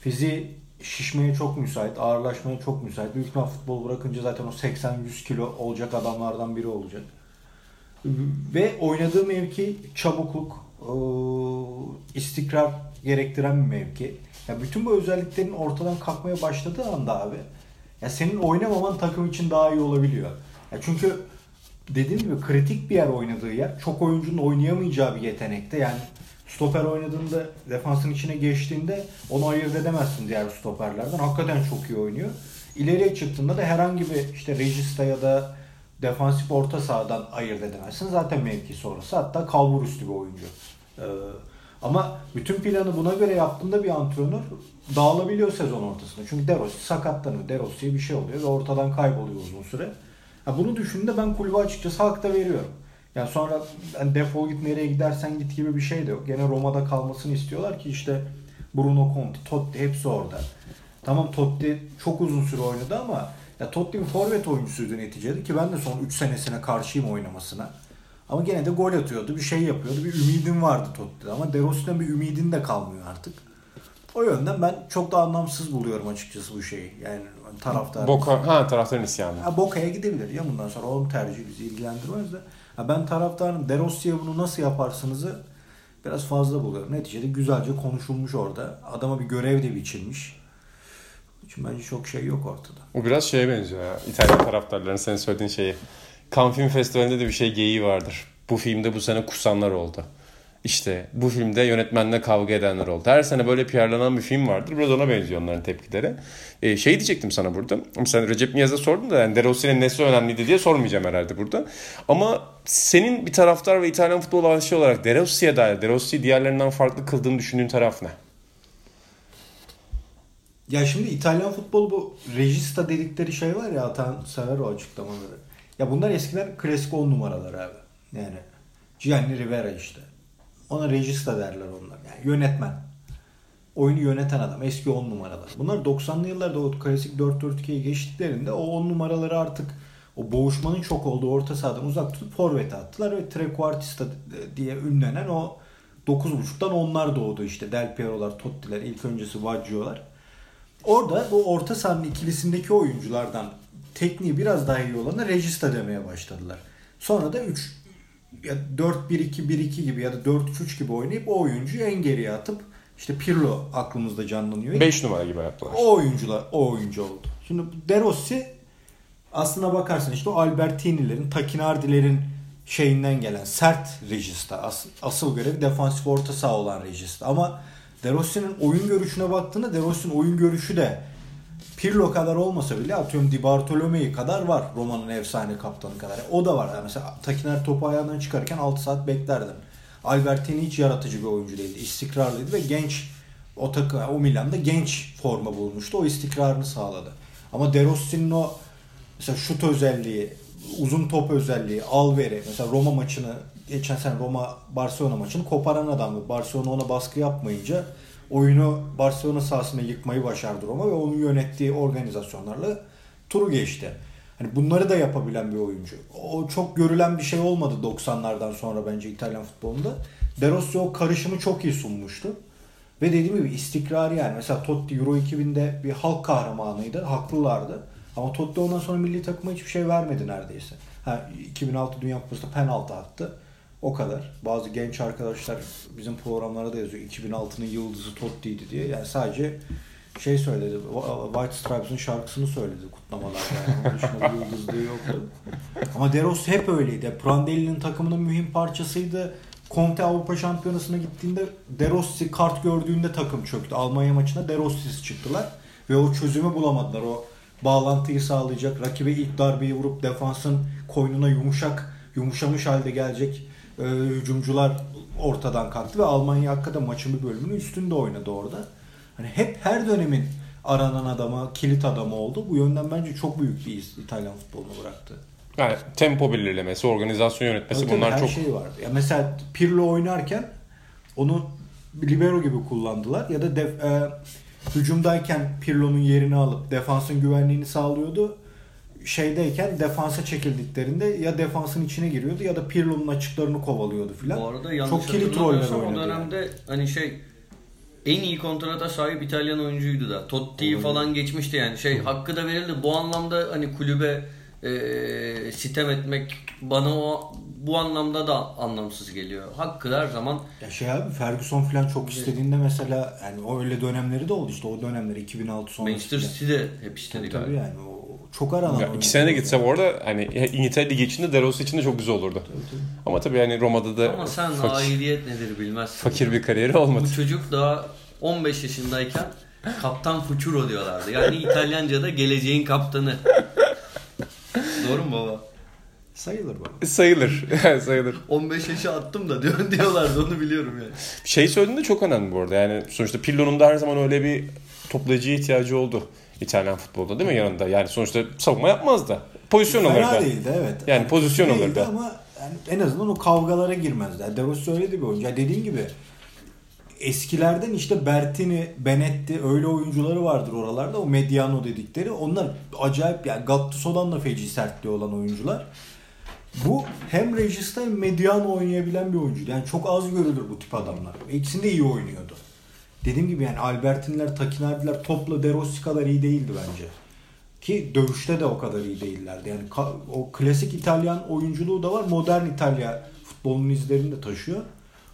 Fiziği şişmeye çok müsait. Ağırlaşmaya çok müsait. Büyük ihtimal futbol bırakınca zaten o 80-100 kilo olacak adamlardan biri olacak. Ve oynadığı mevki çabukluk, eee, istikrar gerektiren bir mevki. Ya bütün bu özelliklerin ortadan kalkmaya başladığı anda abi ya senin oynamaman takım için daha iyi olabiliyor. Ya çünkü dediğim gibi kritik bir yer oynadığı yer. Çok oyuncunun oynayamayacağı bir yetenekte. Yani stoper oynadığında defansın içine geçtiğinde onu ayırt edemezsin diğer stoperlerden. Hakikaten çok iyi oynuyor. İleriye çıktığında da herhangi bir işte regista ya da defansif orta sahadan ayırt edemezsin. Zaten mevkisi orası. Hatta kalbur üstü bir oyuncu. Ee, ama bütün planı buna göre yaptığında bir antrenör dağılabiliyor sezon ortasında. Çünkü De Rossi sakatlanıyor. De Rossi'ye bir şey oluyor ve ortadan kayboluyor uzun süre. Ha bunu düşündüğümde ben kulübe açıkçası hak da veriyorum. Yani sonra hani defol git nereye gidersen git gibi bir şey de yok. Gene Roma'da kalmasını istiyorlar ki işte Bruno Conti, Totti hepsi orada. Tamam Totti çok uzun süre oynadı ama ya Totti bir forvet oyuncusuydu neticede ki ben de son 3 senesine karşıyım oynamasına. Ama gene de gol atıyordu, bir şey yapıyordu. Bir ümidim vardı Totti'de ama De Rossi'den bir ümidin de kalmıyor artık. O yönden ben çok da anlamsız buluyorum açıkçası bu şeyi. Yani taraftar. Boka, ha taraftarın isyanı. Ha, Boka'ya gidebilir ya bundan sonra. Onun tercihi bizi ilgilendirmez de. Ha, ben taraftarım De Rossi'ye bunu nasıl yaparsınızı biraz fazla buluyorum. Neticede güzelce konuşulmuş orada. Adama bir görev de biçilmiş. Için bence çok şey yok ortada. O biraz şeye benziyor ya. İtalyan taraftarların senin söylediğin şeyi. Cannes Film Festivali'nde de bir şey geyiği vardır. Bu filmde bu sene kusanlar oldu. İşte bu filmde yönetmenle kavga edenler oldu. Her sene böyle PR'lanan bir film vardır. Biraz ona benziyor onların tepkileri. Ee, şey diyecektim sana burada. Sen Recep Niyaz'a sordun da yani De Rossi'nin nesi önemliydi diye sormayacağım herhalde burada. Ama senin bir taraftar ve İtalyan futbol aşığı olarak De Rossi'ye dair, De Rossi'yi diğerlerinden farklı kıldığını düşündüğün taraf ne? Ya şimdi İtalyan futbolu bu regista dedikleri şey var ya Atan sever o açıklamaları. Ya bunlar eskiden klasik 10 numaralar abi. Yani Gianni Rivera işte. Ona regista derler onlar. Yani yönetmen. Oyunu yöneten adam. Eski 10 numaralar. Bunlar 90'lı yıllarda o klasik 4-4-2'ye geçtiklerinde o 10 numaraları artık o boğuşmanın çok olduğu orta sahadan uzak tutup forvete attılar ve trequartista diye ünlenen o 9.5'tan onlar doğdu işte. Del Piero'lar, Totti'ler, ilk öncesi Baggio'lar. Orada bu orta sahanın ikilisindeki oyunculardan tekniği biraz daha iyi olana Regista demeye başladılar. Sonra da 3 ya 4-1-2-1-2 gibi ya da 4-3-3 gibi oynayıp o oyuncuyu en geriye atıp işte Pirlo aklımızda canlanıyor. 5 numara gibi yaptılar. O oyuncular o oyuncu oldu. Şimdi De Rossi aslına bakarsan işte o Albertini'lerin, Takinardi'lerin şeyinden gelen sert regista. As, asıl görevi defansif orta saha olan regista. Ama De Rossi'nin oyun görüşüne baktığında De Rossi'nin oyun görüşü de Pirlo kadar olmasa bile atıyorum Di Bartolomeo'yu kadar var. Roma'nın efsane kaptanı kadar. O da var. Yani mesela Takinar topu ayağından çıkarken 6 saat beklerdin. Albertini hiç yaratıcı bir oyuncu değildi. İstikrarlıydı ve genç o takım o Milan'da genç forma bulmuştu. O istikrarını sağladı. Ama De Rossi'nin o mesela şut özelliği, uzun top özelliği, al veri. Mesela Roma maçını geçen sene Roma Barcelona maçını koparan adamdı. Barcelona ona baskı yapmayınca oyunu Barcelona sahasına yıkmayı başardı Roma ve onun yönettiği organizasyonlarla turu geçti. Hani bunları da yapabilen bir oyuncu. O çok görülen bir şey olmadı 90'lardan sonra bence İtalyan futbolunda. De Rossi o karışımı çok iyi sunmuştu. Ve dediğim gibi istikrarı yani. Mesela Totti Euro 2000'de bir halk kahramanıydı. Haklılardı. Ama Totti ondan sonra milli takıma hiçbir şey vermedi neredeyse. Ha, 2006 Dünya Kupası'nda penaltı attı. O kadar. Bazı genç arkadaşlar bizim programlara da yazıyor. 2006'nın yıldızı Totti'ydi diye. Yani sadece şey söyledi. White Stripes'ın şarkısını söyledi kutlamalarda. Yani. Onun dışında bir yıldızlığı yoktu. Ama De Rossi hep öyleydi. Prandelli'nin takımının mühim parçasıydı. Conte Avrupa Şampiyonası'na gittiğinde De Rossi kart gördüğünde takım çöktü. Almanya maçına De Rossi'siz çıktılar. Ve o çözümü bulamadılar. O bağlantıyı sağlayacak, rakibe ilk darbeyi vurup defansın koynuna yumuşak, yumuşamış halde gelecek e, hücumcular ortadan kalktı ve Almanya hakikaten maçın bir bölümünü üstünde oynadı orada. Hani hep her dönemin aranan adama, kilit adamı oldu. Bu yönden bence çok büyük bir iz İtalyan futbolunu bıraktı. Yani tempo belirlemesi, organizasyon yönetmesi Tabii bunlar her çok şey vardı. Ya mesela Pirlo oynarken onu libero gibi kullandılar ya da def, e, hücumdayken Pirlo'nun yerini alıp defansın güvenliğini sağlıyordu. Şeydeyken defansa çekildiklerinde ya defansın içine giriyordu ya da Pirlo'nun açıklarını kovalıyordu filan. Bu arada yanlış Çok kilit roller hatırlamıyorsam o oynadı. yani. dönemde hani şey en iyi kontrata sahip İtalyan oyuncuydu da. Totti'yi falan geçmişti yani. Şey hakkı da verildi. Bu anlamda hani kulübe e, sitem etmek bana o bu anlamda da anlamsız geliyor. Hakkı her zaman Ya şey abi Ferguson falan çok istediğinde mesela yani o öyle dönemleri de oldu işte o dönemleri 2006 sonrası. Manchester filan. City de hep istedi Tabii galiba. yani o çok aranan Ya iki sene de gitse bu arada hani İngiltere Ligi içinde De Rossi için de çok güzel olurdu. Ama tabii yani Roma'da da Ama sen fakir, aidiyet nedir bilmezsin. fakir bir kariyeri olmadı. Bu çocuk daha 15 yaşındayken kaptan Fucuro diyorlardı. Yani İtalyanca'da geleceğin kaptanı. Doğru mu baba? Sayılır bak. Sayılır. Sayılır. 15 yaşa attım da diyor, diyorlardı onu biliyorum yani. Şey söylediğinde çok önemli bu arada. Yani sonuçta Pirlo'nun da her zaman öyle bir toplayıcıya ihtiyacı oldu İtalyan futbolda değil mi yanında? Yani sonuçta savunma yapmaz da. Pozisyon Fena alırdı. değildi evet. Yani pozisyon değildi alırdı. Ama yani en azından o kavgalara girmezdi. Yani De Rossi öyle de bir oyuncu. Yani dediğin gibi eskilerden işte Bertini, Benetti öyle oyuncuları vardır oralarda. O Mediano dedikleri. Onlar acayip yani Gattuso'dan da feci sertliği olan oyuncular. Bu hem Regista hem Mediano oynayabilen bir oyuncu. Yani çok az görülür bu tip adamlar. İkisini de iyi oynuyordu. Dediğim gibi yani Albertinler, Takinardiler topla De Rossi kadar iyi değildi bence. Ki dövüşte de o kadar iyi değillerdi. Yani o klasik İtalyan oyunculuğu da var. Modern İtalya futbolunun izlerini de taşıyor.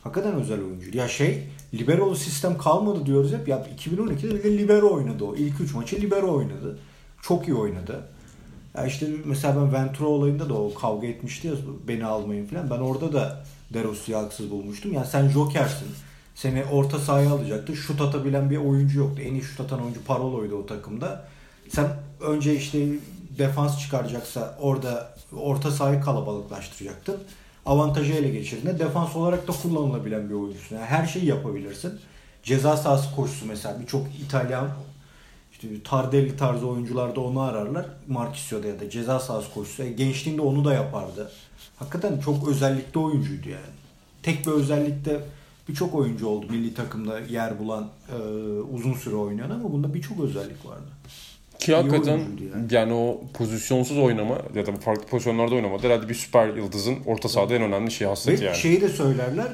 Hakikaten özel oyuncu. Ya şey liberolu sistem kalmadı diyoruz hep. Ya 2012'de bir de libero oynadı o. İlk 3 maçı libero oynadı. Çok iyi oynadı. Ya işte mesela ben Ventura olayında da o kavga etmişti ya beni almayın falan. Ben orada da De Rossi'yi haksız bulmuştum. Yani sen jokersin. Seni orta sahaya alacaktı. Şut atabilen bir oyuncu yoktu. En iyi şut atan oyuncu Parolo'ydu o takımda. Sen önce işte defans çıkaracaksa orada orta sahayı kalabalıklaştıracaktın. Avantajı ele geçirdiğinde defans olarak da kullanılabilen bir oyuncusun. Yani her şeyi yapabilirsin. Ceza sahası koşusu mesela birçok İtalyan işte Tardelli tarzı oyuncular da onu ararlar. Marquisio'da ya da ceza sahası koşusu. E, gençliğinde onu da yapardı. Hakikaten çok özellikli oyuncuydu yani. Tek bir özellikte birçok oyuncu oldu milli takımda yer bulan e, uzun süre oynayan ama bunda birçok özellik vardı. Ki İyi hakikaten yani. yani. o pozisyonsuz oynama ya da farklı pozisyonlarda oynama herhalde bir süper yıldızın orta sahada en önemli şey Ve hasreti yani. şeyi de söylerler.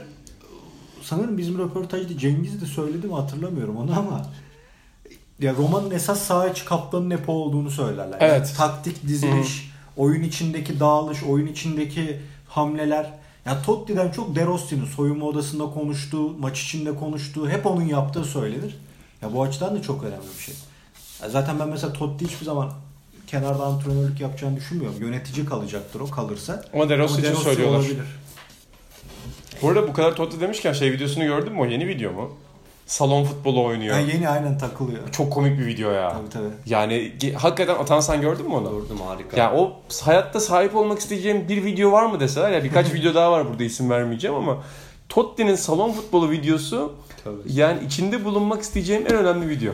Sanırım bizim röportajda Cengiz de söyledi mi hatırlamıyorum onu ama ya Roma'nın esas saha içi kaptanın Nepo olduğunu söylerler. Evet. Yani taktik diziliş, oyun içindeki dağılış, oyun içindeki hamleler. Ya Totti'den çok De Rossi'nin soyunma odasında konuştuğu, maç içinde konuştuğu, hep onun yaptığı söylenir. Ya bu açıdan da çok önemli bir şey. Ya zaten ben mesela Totti hiçbir zaman kenarda antrenörlük yapacağını düşünmüyorum. Yönetici kalacaktır o kalırsa. Ama De Rossi için söylüyorlar. olabilir. Bu arada bu kadar Totti demişken şey videosunu gördün mü o yeni video mu? Salon futbolu oynuyor. Ya yeni aynen takılıyor. Çok komik bir video ya. Tabii tabii. Yani hakikaten Atan sen gördün mü onu? Gördüm harika. Ya o hayatta sahip olmak isteyeceğim bir video var mı deseler ya birkaç video daha var burada isim vermeyeceğim ama Totti'nin salon futbolu videosu Tabii. yani içinde bulunmak isteyeceğim en önemli video.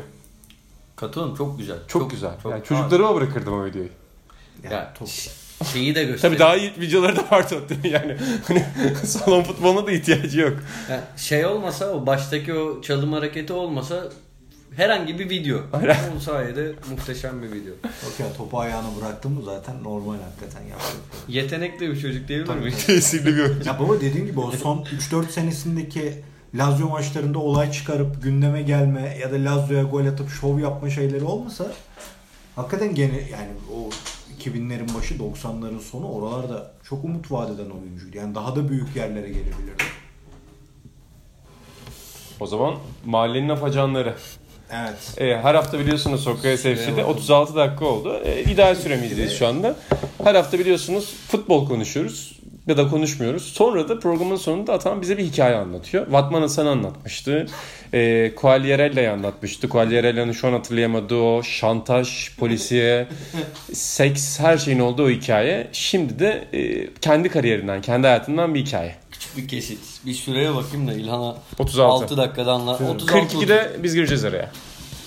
Katılıyorum çok güzel. Çok, güzel. çok- yani çocuklarıma bırakırdım o videoyu. Yani Ya, top- şeyi de gösteriyor. Tabii daha iyi videoları da var Totti'nin yani. Hani salon futboluna da ihtiyacı yok. Yani şey olmasa o baştaki o çalım hareketi olmasa herhangi bir video. Aynen. O sayede muhteşem bir video. Yok ya topu ayağına bıraktın mı zaten normal hakikaten yapacak. Yetenekli bir çocuk değil mi? Kesinlikle bir oyuncu. Ya baba dediğim gibi o son 3-4 senesindeki Lazio maçlarında olay çıkarıp gündeme gelme ya da Lazio'ya gol atıp şov yapma şeyleri olmasa hakikaten gene yani o 2000'lerin başı 90'ların sonu oralarda çok umut vadeden oyuncuydu. Yani daha da büyük yerlere gelebilirdi. O zaman mahallenin afacanları. Evet. E, her hafta biliyorsunuz Sokrates FC'de bakalım. 36 dakika oldu. E, ideal süremizdeyiz şu anda. Her hafta biliyorsunuz futbol konuşuyoruz ya da konuşmuyoruz. Sonra da programın sonunda Atan bize bir hikaye anlatıyor. Vatman Hasan anlatmıştı. E, Quagliarella'yı anlatmıştı. Quagliarella'nın şu an hatırlayamadığı o şantaj, polisiye, seks her şeyin olduğu o hikaye. Şimdi de e, kendi kariyerinden, kendi hayatından bir hikaye. Küçük bir kesit. Bir süreye bakayım da İlhan'a 36. 6 dakikada anla. 36 42'de biz gireceğiz araya.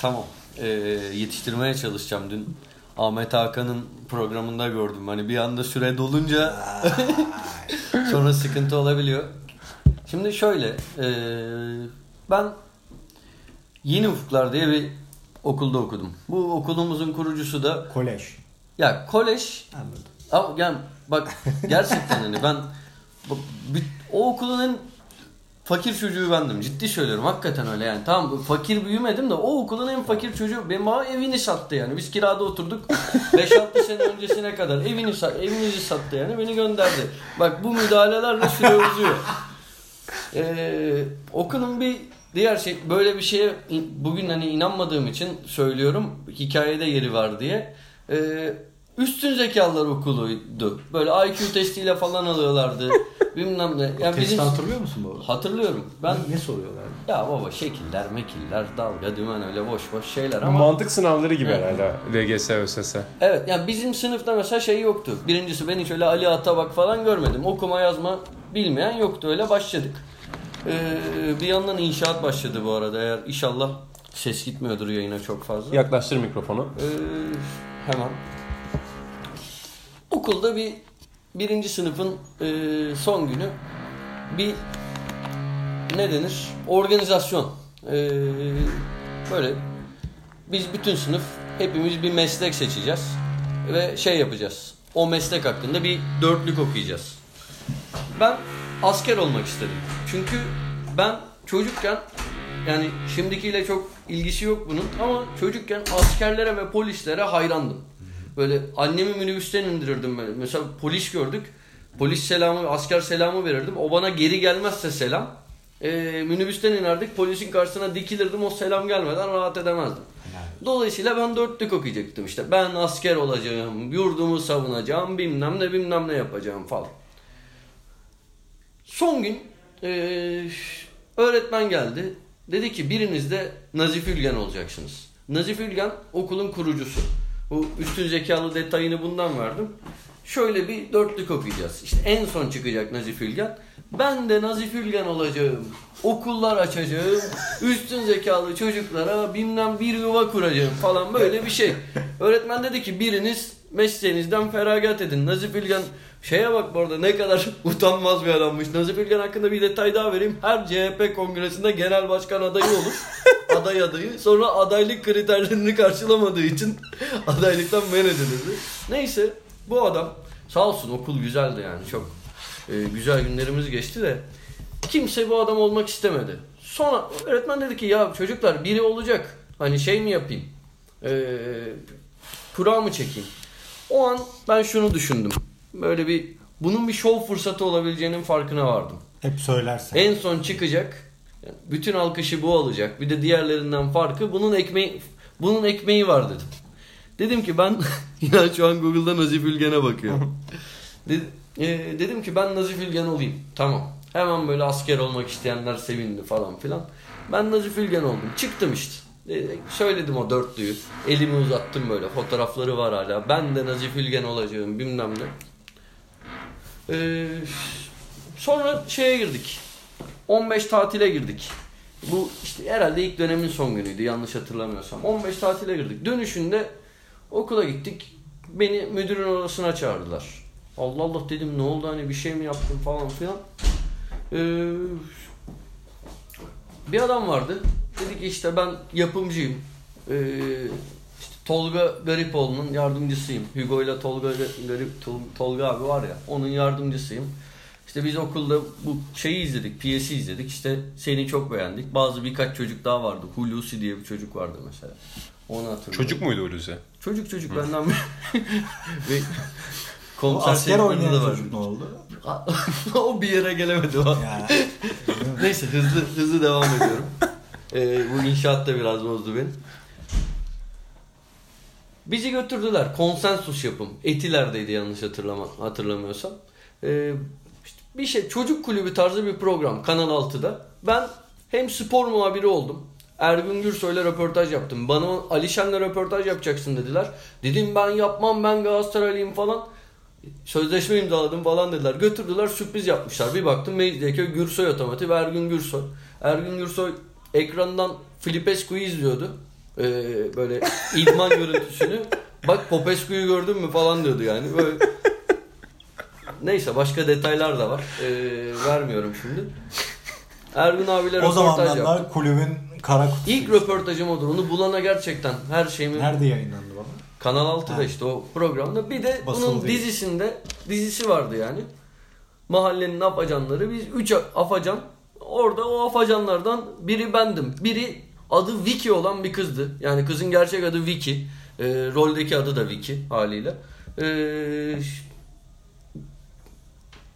Tamam. Ee, yetiştirmeye çalışacağım dün. Ahmet Hakan'ın programında gördüm. Hani bir anda süre dolunca sonra sıkıntı olabiliyor. Şimdi şöyle. ee, ben Yeni Ufuklar diye bir okulda okudum. Bu okulumuzun kurucusu da Kolej. ya kolej Anladım. ama yani bak gerçekten hani ben o okulun en fakir çocuğu bendim. Ciddi söylüyorum. Hakikaten öyle yani. Tamam fakir büyümedim de o okulun en fakir çocuğu benim bana evini sattı yani. Biz kirada oturduk. 5-6 sene öncesine kadar evini sa- evimizi sattı yani. Beni gönderdi. Bak bu müdahalelerle süre uzuyor. Ee, okulun bir diğer şey böyle bir şeye bugün hani inanmadığım için söylüyorum. Hikayede yeri var diye. Ee, üstün zekalılar okuluydu. Böyle IQ testiyle falan alıyorlardı. Bilmem ne. Yani Testi bizim hatırlıyor musun baba? hatırlıyorum. Ben ne soruyorlar? ya baba şekiller, mekiller, dalga, dümen öyle boş boş şeyler Bu ama mantık sınavları gibi Evet. herhalde LGS, ÖSS. Evet yani bizim sınıfta mesela şey yoktu. Birincisi ben hiç öyle Ali Atabak falan görmedim. Okuma yazma bilmeyen yoktu öyle başladık. Ee, bir yandan inşaat başladı bu arada eğer inşallah ses gitmiyordur yayına çok fazla. Yaklaştır mikrofonu. Ee, hemen. Okulda bir birinci sınıfın e, son günü bir ne denir? Organizasyon. Ee, böyle biz bütün sınıf hepimiz bir meslek seçeceğiz ve şey yapacağız. O meslek hakkında bir dörtlük okuyacağız. Ben asker olmak istedim. Çünkü ben çocukken yani şimdikiyle çok ilgisi yok bunun ama çocukken askerlere ve polislere hayrandım. Böyle annemi minibüsten indirirdim böyle. Mesela polis gördük. Polis selamı, asker selamı verirdim. O bana geri gelmezse selam. E, minibüsten inerdik. Polisin karşısına dikilirdim. O selam gelmeden rahat edemezdim. Dolayısıyla ben dörtlük okuyacaktım işte. Ben asker olacağım, yurdumu savunacağım, bilmem ne bilmem ne yapacağım falan. Son gün eee, öğretmen geldi. Dedi ki biriniz de Nazif Ülgen olacaksınız. Nazif Ülgen okulun kurucusu. Bu üstün zekalı detayını bundan verdim. Şöyle bir dörtlük okuyacağız. İşte en son çıkacak Nazif Ülgen. Ben de Nazif Ülgen olacağım. Okullar açacağım. Üstün zekalı çocuklara bilmem bir yuva kuracağım falan böyle bir şey. Öğretmen dedi ki biriniz mesleğinizden feragat edin. Nazif Ülgen şeye bak bu arada ne kadar utanmaz bir adammış. Nazif Ülgen hakkında bir detay daha vereyim. Her CHP kongresinde genel başkan adayı olur. aday adayı. Sonra adaylık kriterlerini karşılamadığı için adaylıktan men edilirdi. Neyse bu adam sağ olsun okul güzeldi yani çok e, güzel günlerimiz geçti de kimse bu adam olmak istemedi. Sonra öğretmen dedi ki ya çocuklar biri olacak. Hani şey mi yapayım? Ee, kura mı çekeyim? O an ben şunu düşündüm. Böyle bir bunun bir şov fırsatı olabileceğinin farkına vardım. Hep söylersen. En son çıkacak. bütün alkışı bu alacak. Bir de diğerlerinden farkı bunun ekmeği bunun ekmeği var dedim. Dedim ki ben ya şu an Google'da Nazif Ülgen'e bakıyorum. Dedi- e, dedim ki ben Nazif Ülgen olayım. Tamam. Hemen böyle asker olmak isteyenler sevindi falan filan. Ben Nazif Ülgen oldum. Çıktım işte. E, söyledim o dörtlüyü. Elimi uzattım böyle. Fotoğrafları var hala. Ben de Nazif Ülgen olacağım bilmem ne. Ee, sonra şeye girdik. 15 tatile girdik. Bu işte herhalde ilk dönemin son günüydü yanlış hatırlamıyorsam. 15 tatile girdik. Dönüşünde okula gittik. Beni müdürün odasına çağırdılar. Allah Allah dedim ne oldu hani bir şey mi yaptım falan filan. Ee, bir adam vardı. Dedi ki işte ben yapımcıyım. Ee, Tolga Garipoğlu'nun yardımcısıyım. Hugo ile Tolga Garip Tol- Tolga abi var ya onun yardımcısıyım. İşte biz okulda bu şeyi izledik, piyesi izledik. İşte seni çok beğendik. Bazı birkaç çocuk daha vardı. Hulusi diye bir çocuk vardı mesela. Onu hatırlıyorum. Çocuk muydu Hulusi? Çocuk çocuk benden bir... Konser asker oynayan de var. çocuk ne oldu? o bir yere gelemedi. o. Neyse hızlı hızlı devam ediyorum. Ee, bu inşaat da biraz bozdu beni. Bizi götürdüler. Konsensus yapım. Etiler'deydi yanlış hatırlama, hatırlamıyorsam. Ee, işte bir şey çocuk kulübü tarzı bir program Kanal 6'da. Ben hem spor muhabiri oldum. Ergün Gürsoy'la röportaj yaptım. Bana Alişen'le röportaj yapacaksın dediler. Dedim ben yapmam ben Galatasaraylıyım falan. Sözleşme imzaladım falan dediler. Götürdüler sürpriz yapmışlar. Bir baktım Mecidiyeköy Gürsoy Otomotiv Ergün Gürsoy. Ergün Gürsoy ekrandan Filipescu'yu izliyordu. Ee, böyle idman görüntüsünü. Bak Popescu'yu gördün mü falan diyordu yani. Böyle Neyse başka detaylar da var. Ee, vermiyorum şimdi. Ergun abiyle o röportaj zamanlar yaptık. kulübün kara kutusu. İlk röportajım odur. Onu bulana gerçekten her şeyimi Nerede yayınlandı baba? Kanal 6'da Ha. işte o programda. Bir de Basılı bunun dizisinde dizisi vardı yani. Mahallenin afacanları. Biz 3 afacan. Orada o afacanlardan biri bendim. Biri adı Vicky olan bir kızdı. Yani kızın gerçek adı Vicky. Ee, roldeki adı da Vicky haliyle. Ee,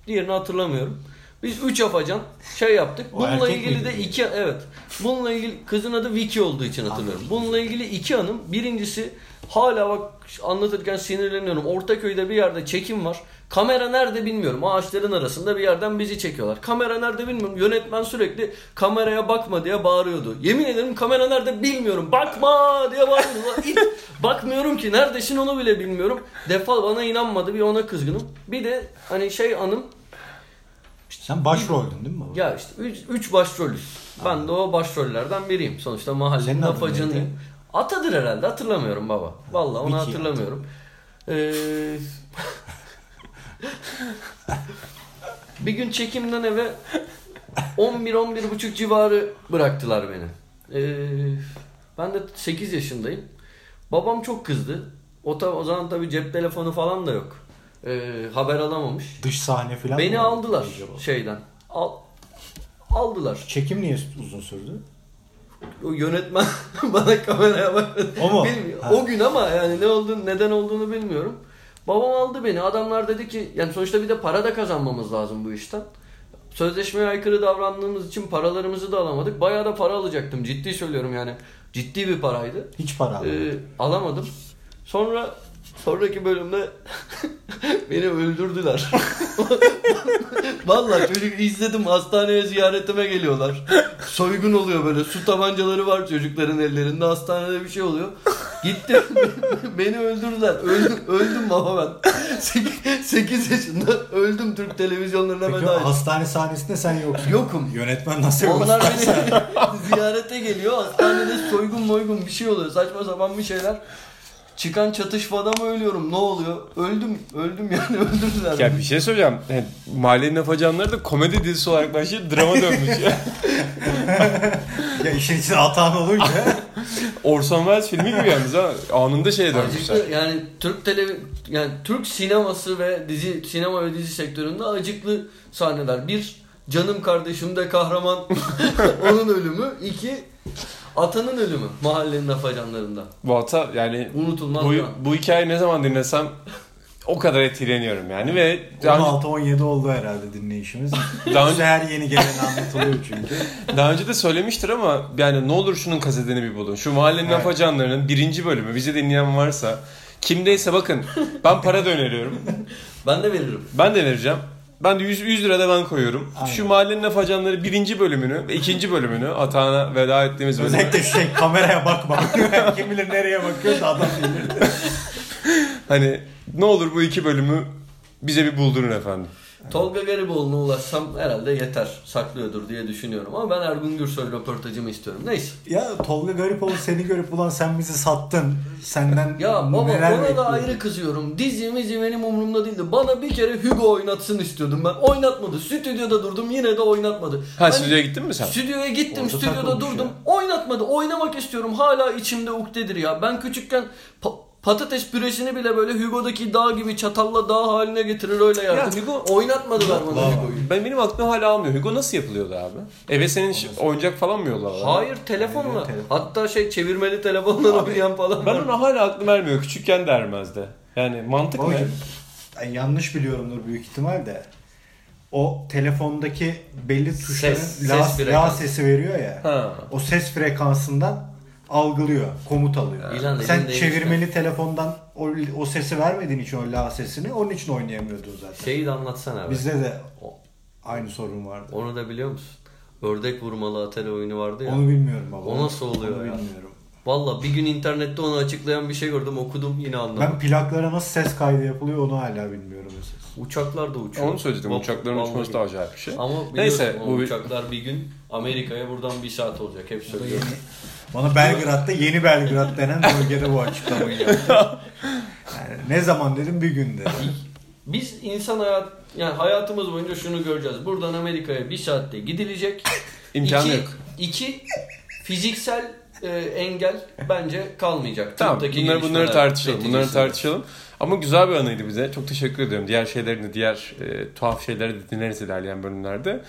diğerini hatırlamıyorum. Biz 3 afacan şey yaptık. O Bununla ilgili miydi? de iki evet. Bununla ilgili kızın adı Vicky olduğu için hatırlıyorum. Bununla ilgili iki anım. Birincisi hala bak anlatırken sinirleniyorum. Ortaköy'de bir yerde çekim var. Kamera nerede bilmiyorum. Ağaçların arasında bir yerden bizi çekiyorlar. Kamera nerede bilmiyorum. Yönetmen sürekli kameraya bakma diye bağırıyordu. Yemin ederim kamera nerede bilmiyorum. Bakma diye bağırıyordu. İt. Bakmıyorum ki neredesin onu bile bilmiyorum. Defa bana inanmadı. Bir ona kızgınım. Bir de hani şey anım Sen başroldün değil mi baba? ya işte 3 başrolüz. Ben de o başrollerden biriyim. Sonuçta mahallenin neydi? Atadır herhalde hatırlamıyorum baba. Vallahi onu Vicky hatırlamıyorum. Ee, bir gün çekimden eve 11 buçuk civarı bıraktılar beni. Ee, ben de 8 yaşındayım. Babam çok kızdı. O, ta- o zaman tabii cep telefonu falan da yok. Ee, haber alamamış. Dış sahne falan Beni mı aldılar acaba? şeyden. Al, aldılar. Çekim niye uzun sürdü? O yönetmen bana kameraya bakmadı. O mu? Bilmiyorum. Ha. O gün ama yani ne olduğunu, neden olduğunu bilmiyorum. Babam aldı beni. Adamlar dedi ki yani sonuçta bir de para da kazanmamız lazım bu işten. Sözleşmeye aykırı davrandığımız için paralarımızı da alamadık. Bayağı da para alacaktım. Ciddi söylüyorum yani. Ciddi bir paraydı. Hiç para almadı. Ee, alamadım. Sonra sonraki bölümde beni öldürdüler. Vallahi çocuk izledim hastaneye ziyaretime geliyorlar. Soygun oluyor böyle su tabancaları var çocukların ellerinde hastanede bir şey oluyor. Gittim beni öldürdüler. Öldüm, öldüm baba ben. 8 yaşında öldüm Türk televizyonlarına Peki o ettim. hastane sahnesinde sen yoksun. Yokum. Yönetmen nasıl yok? Onlar beni ziyarete geliyor. Hastanede soygun moygun bir şey oluyor. Saçma sapan bir şeyler. Çıkan çatışmada mı ölüyorum? Ne oluyor? Öldüm. Öldüm yani öldürdüler. Ya beni. bir şey söyleyeceğim. Yani, Mahallenin Afacanları da komedi dizisi olarak başlayıp drama dönmüş ya. ya işin içine atan olunca. Orson Welles filmi gibi yalnız ha. Anında şeye dönmüşler. Acıklı yani Türk televi yani Türk sineması ve dizi sinema ve dizi sektöründe acıklı sahneler. Bir canım kardeşim de kahraman onun ölümü. İki Atanın ölümü mahallenin afacanlarında. Bu hata yani Unutulmaz bu, bu hikayeyi ne zaman dinlesem o kadar etkileniyorum yani ve daha önce, 16-17 oldu herhalde dinleyişimiz. Daha Bize her yeni gelen anlatılıyor çünkü. daha önce de söylemiştir ama yani ne olur şunun kasetini bir bulun. Şu mahallenin Evet. afacanlarının birinci bölümü bizi dinleyen varsa kimdeyse bakın ben para da öneriyorum. Ben de veririm. Ben de vereceğim. Ben de 100, 100 lira da ben koyuyorum. Aynen. Şu mahallenin afacanları birinci bölümünü ve ikinci bölümünü Atahan'a veda ettiğimiz bölümü. Özellikle şu şey kameraya bakma. Kim bilir nereye bakıyor da adam bilir. Hani ne olur bu iki bölümü bize bir buldurun efendim. Tolga Gariboğlu'na ulaşsam herhalde yeter. Saklıyordur diye düşünüyorum. Ama ben Ergun Gürsoy röportajımı istiyorum. Neyse. Ya Tolga Garipoğlu seni görüp ulan sen bizi sattın. Senden Ya baba neler ona da bekliyorsun?" ayrı kızıyorum. Dizi mizi benim umurumda değildi. Bana bir kere Hugo oynatsın istiyordum ben. Oynatmadı. Stüdyoda durdum yine de oynatmadı. Ha Hani stüdyoya gittin mi sen? Stüdyoya gittim, Orada stüdyoda takılmış durdum. ya. Oynatmadı. Oynamak istiyorum. Hala içimde ukdedir ya. Ben küçükken pa- patates püresini bile böyle Hugo'daki dağ gibi çatalla dağ haline getirir öyle yerdim. Ya Hugo- Oynatmadılar bana. Hugo'yu. Ben benim aklım hala almıyor. Hugo nasıl yapılıyordu abi? Eve senin ş- oyuncak falan mı yollarlar? Hayır telefonla. Telefon. Hatta şey çevirmeli telefonla oynayan falan Ben var. ona hala aklım ermiyor. Küçükken de ermezdi. Yani mantık ne? Babacım, ben yanlış biliyorumdur büyük ihtimal de. O telefondaki belli tuşların Ses- la, ses la sesi veriyor ya. Ha. O ses frekansından algılıyor, komut alıyor. İlan Sen çevirmeli telefondan o, o sesi vermediğin için o la sesini onun için oynayamıyordun zaten. Şeyi de anlatsana abi. Bizde de aynı sorun vardı. Onu da biliyor musun? Ördek vurmalı atari oyunu vardı ya. Onu bilmiyorum baba. O nasıl oluyor Onu ya? bilmiyorum. Valla bir gün internette onu açıklayan bir şey gördüm okudum yine anlamadım. Ben plaklara nasıl ses kaydı yapılıyor onu hala bilmiyorum mesela. Uçaklar da uçuyor. Onu söyleyecektim. Vap- Uçakların vallahi. uçması da acayip bir şey. Ama Neyse bu uçaklar bir gün Amerika'ya buradan bir saat olacak hep söylüyorum. Bana Belgrad'da yeni Belgrad denen bölgede bu açıklamayı yaptı. Yani ne zaman dedim bir günde. Biz insan hayat yani hayatımız boyunca şunu göreceğiz. Buradan Amerika'ya bir saatte gidilecek. İmkanı iki, yok. iki fiziksel e, engel bence kalmayacak. Tamam Tıptaki bunları, bunları tartışalım. Bunları neticesinde. tartışalım. Ama güzel bir anıydı bize. Çok teşekkür ediyorum. Diğer şeylerini, diğer e, tuhaf şeyleri de dinleriz ilerleyen bölümlerde.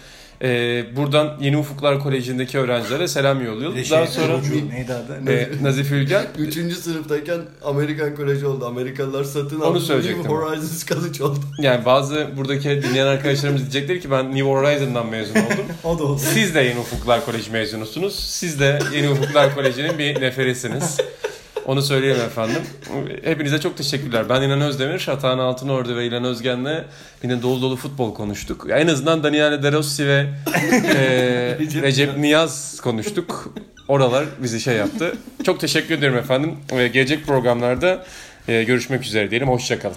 E, buradan Yeni Ufuklar Koleji'ndeki öğrencilere selam yolluyoruz. Şey, Daha sonra Burcu, neydi adı? e, Nazif Ülgen Üçüncü sınıftayken Amerikan koleji oldu. Amerikalılar satın aldı. Onu söyleyecektim. New Horizons College oldu. yani bazı buradaki dinleyen arkadaşlarımız diyecekler ki ben New Horizon'dan mezun oldum. o da oldu. Siz de Yeni Ufuklar Koleji mezunusunuz. Siz de Yeni Ufuklar Koleji'nin bir neferisiniz. Onu söyleyeyim efendim. Hepinize çok teşekkürler. Ben İnan Özdemir, Atahan Altınordu ve İlan Özgen'le yine dolu dolu futbol konuştuk. En azından Daniele De Rossi ve e, Recep Niyaz konuştuk. Oralar bizi şey yaptı. Çok teşekkür ederim efendim. Ve gelecek programlarda e, görüşmek üzere diyelim. Hoşçakalın.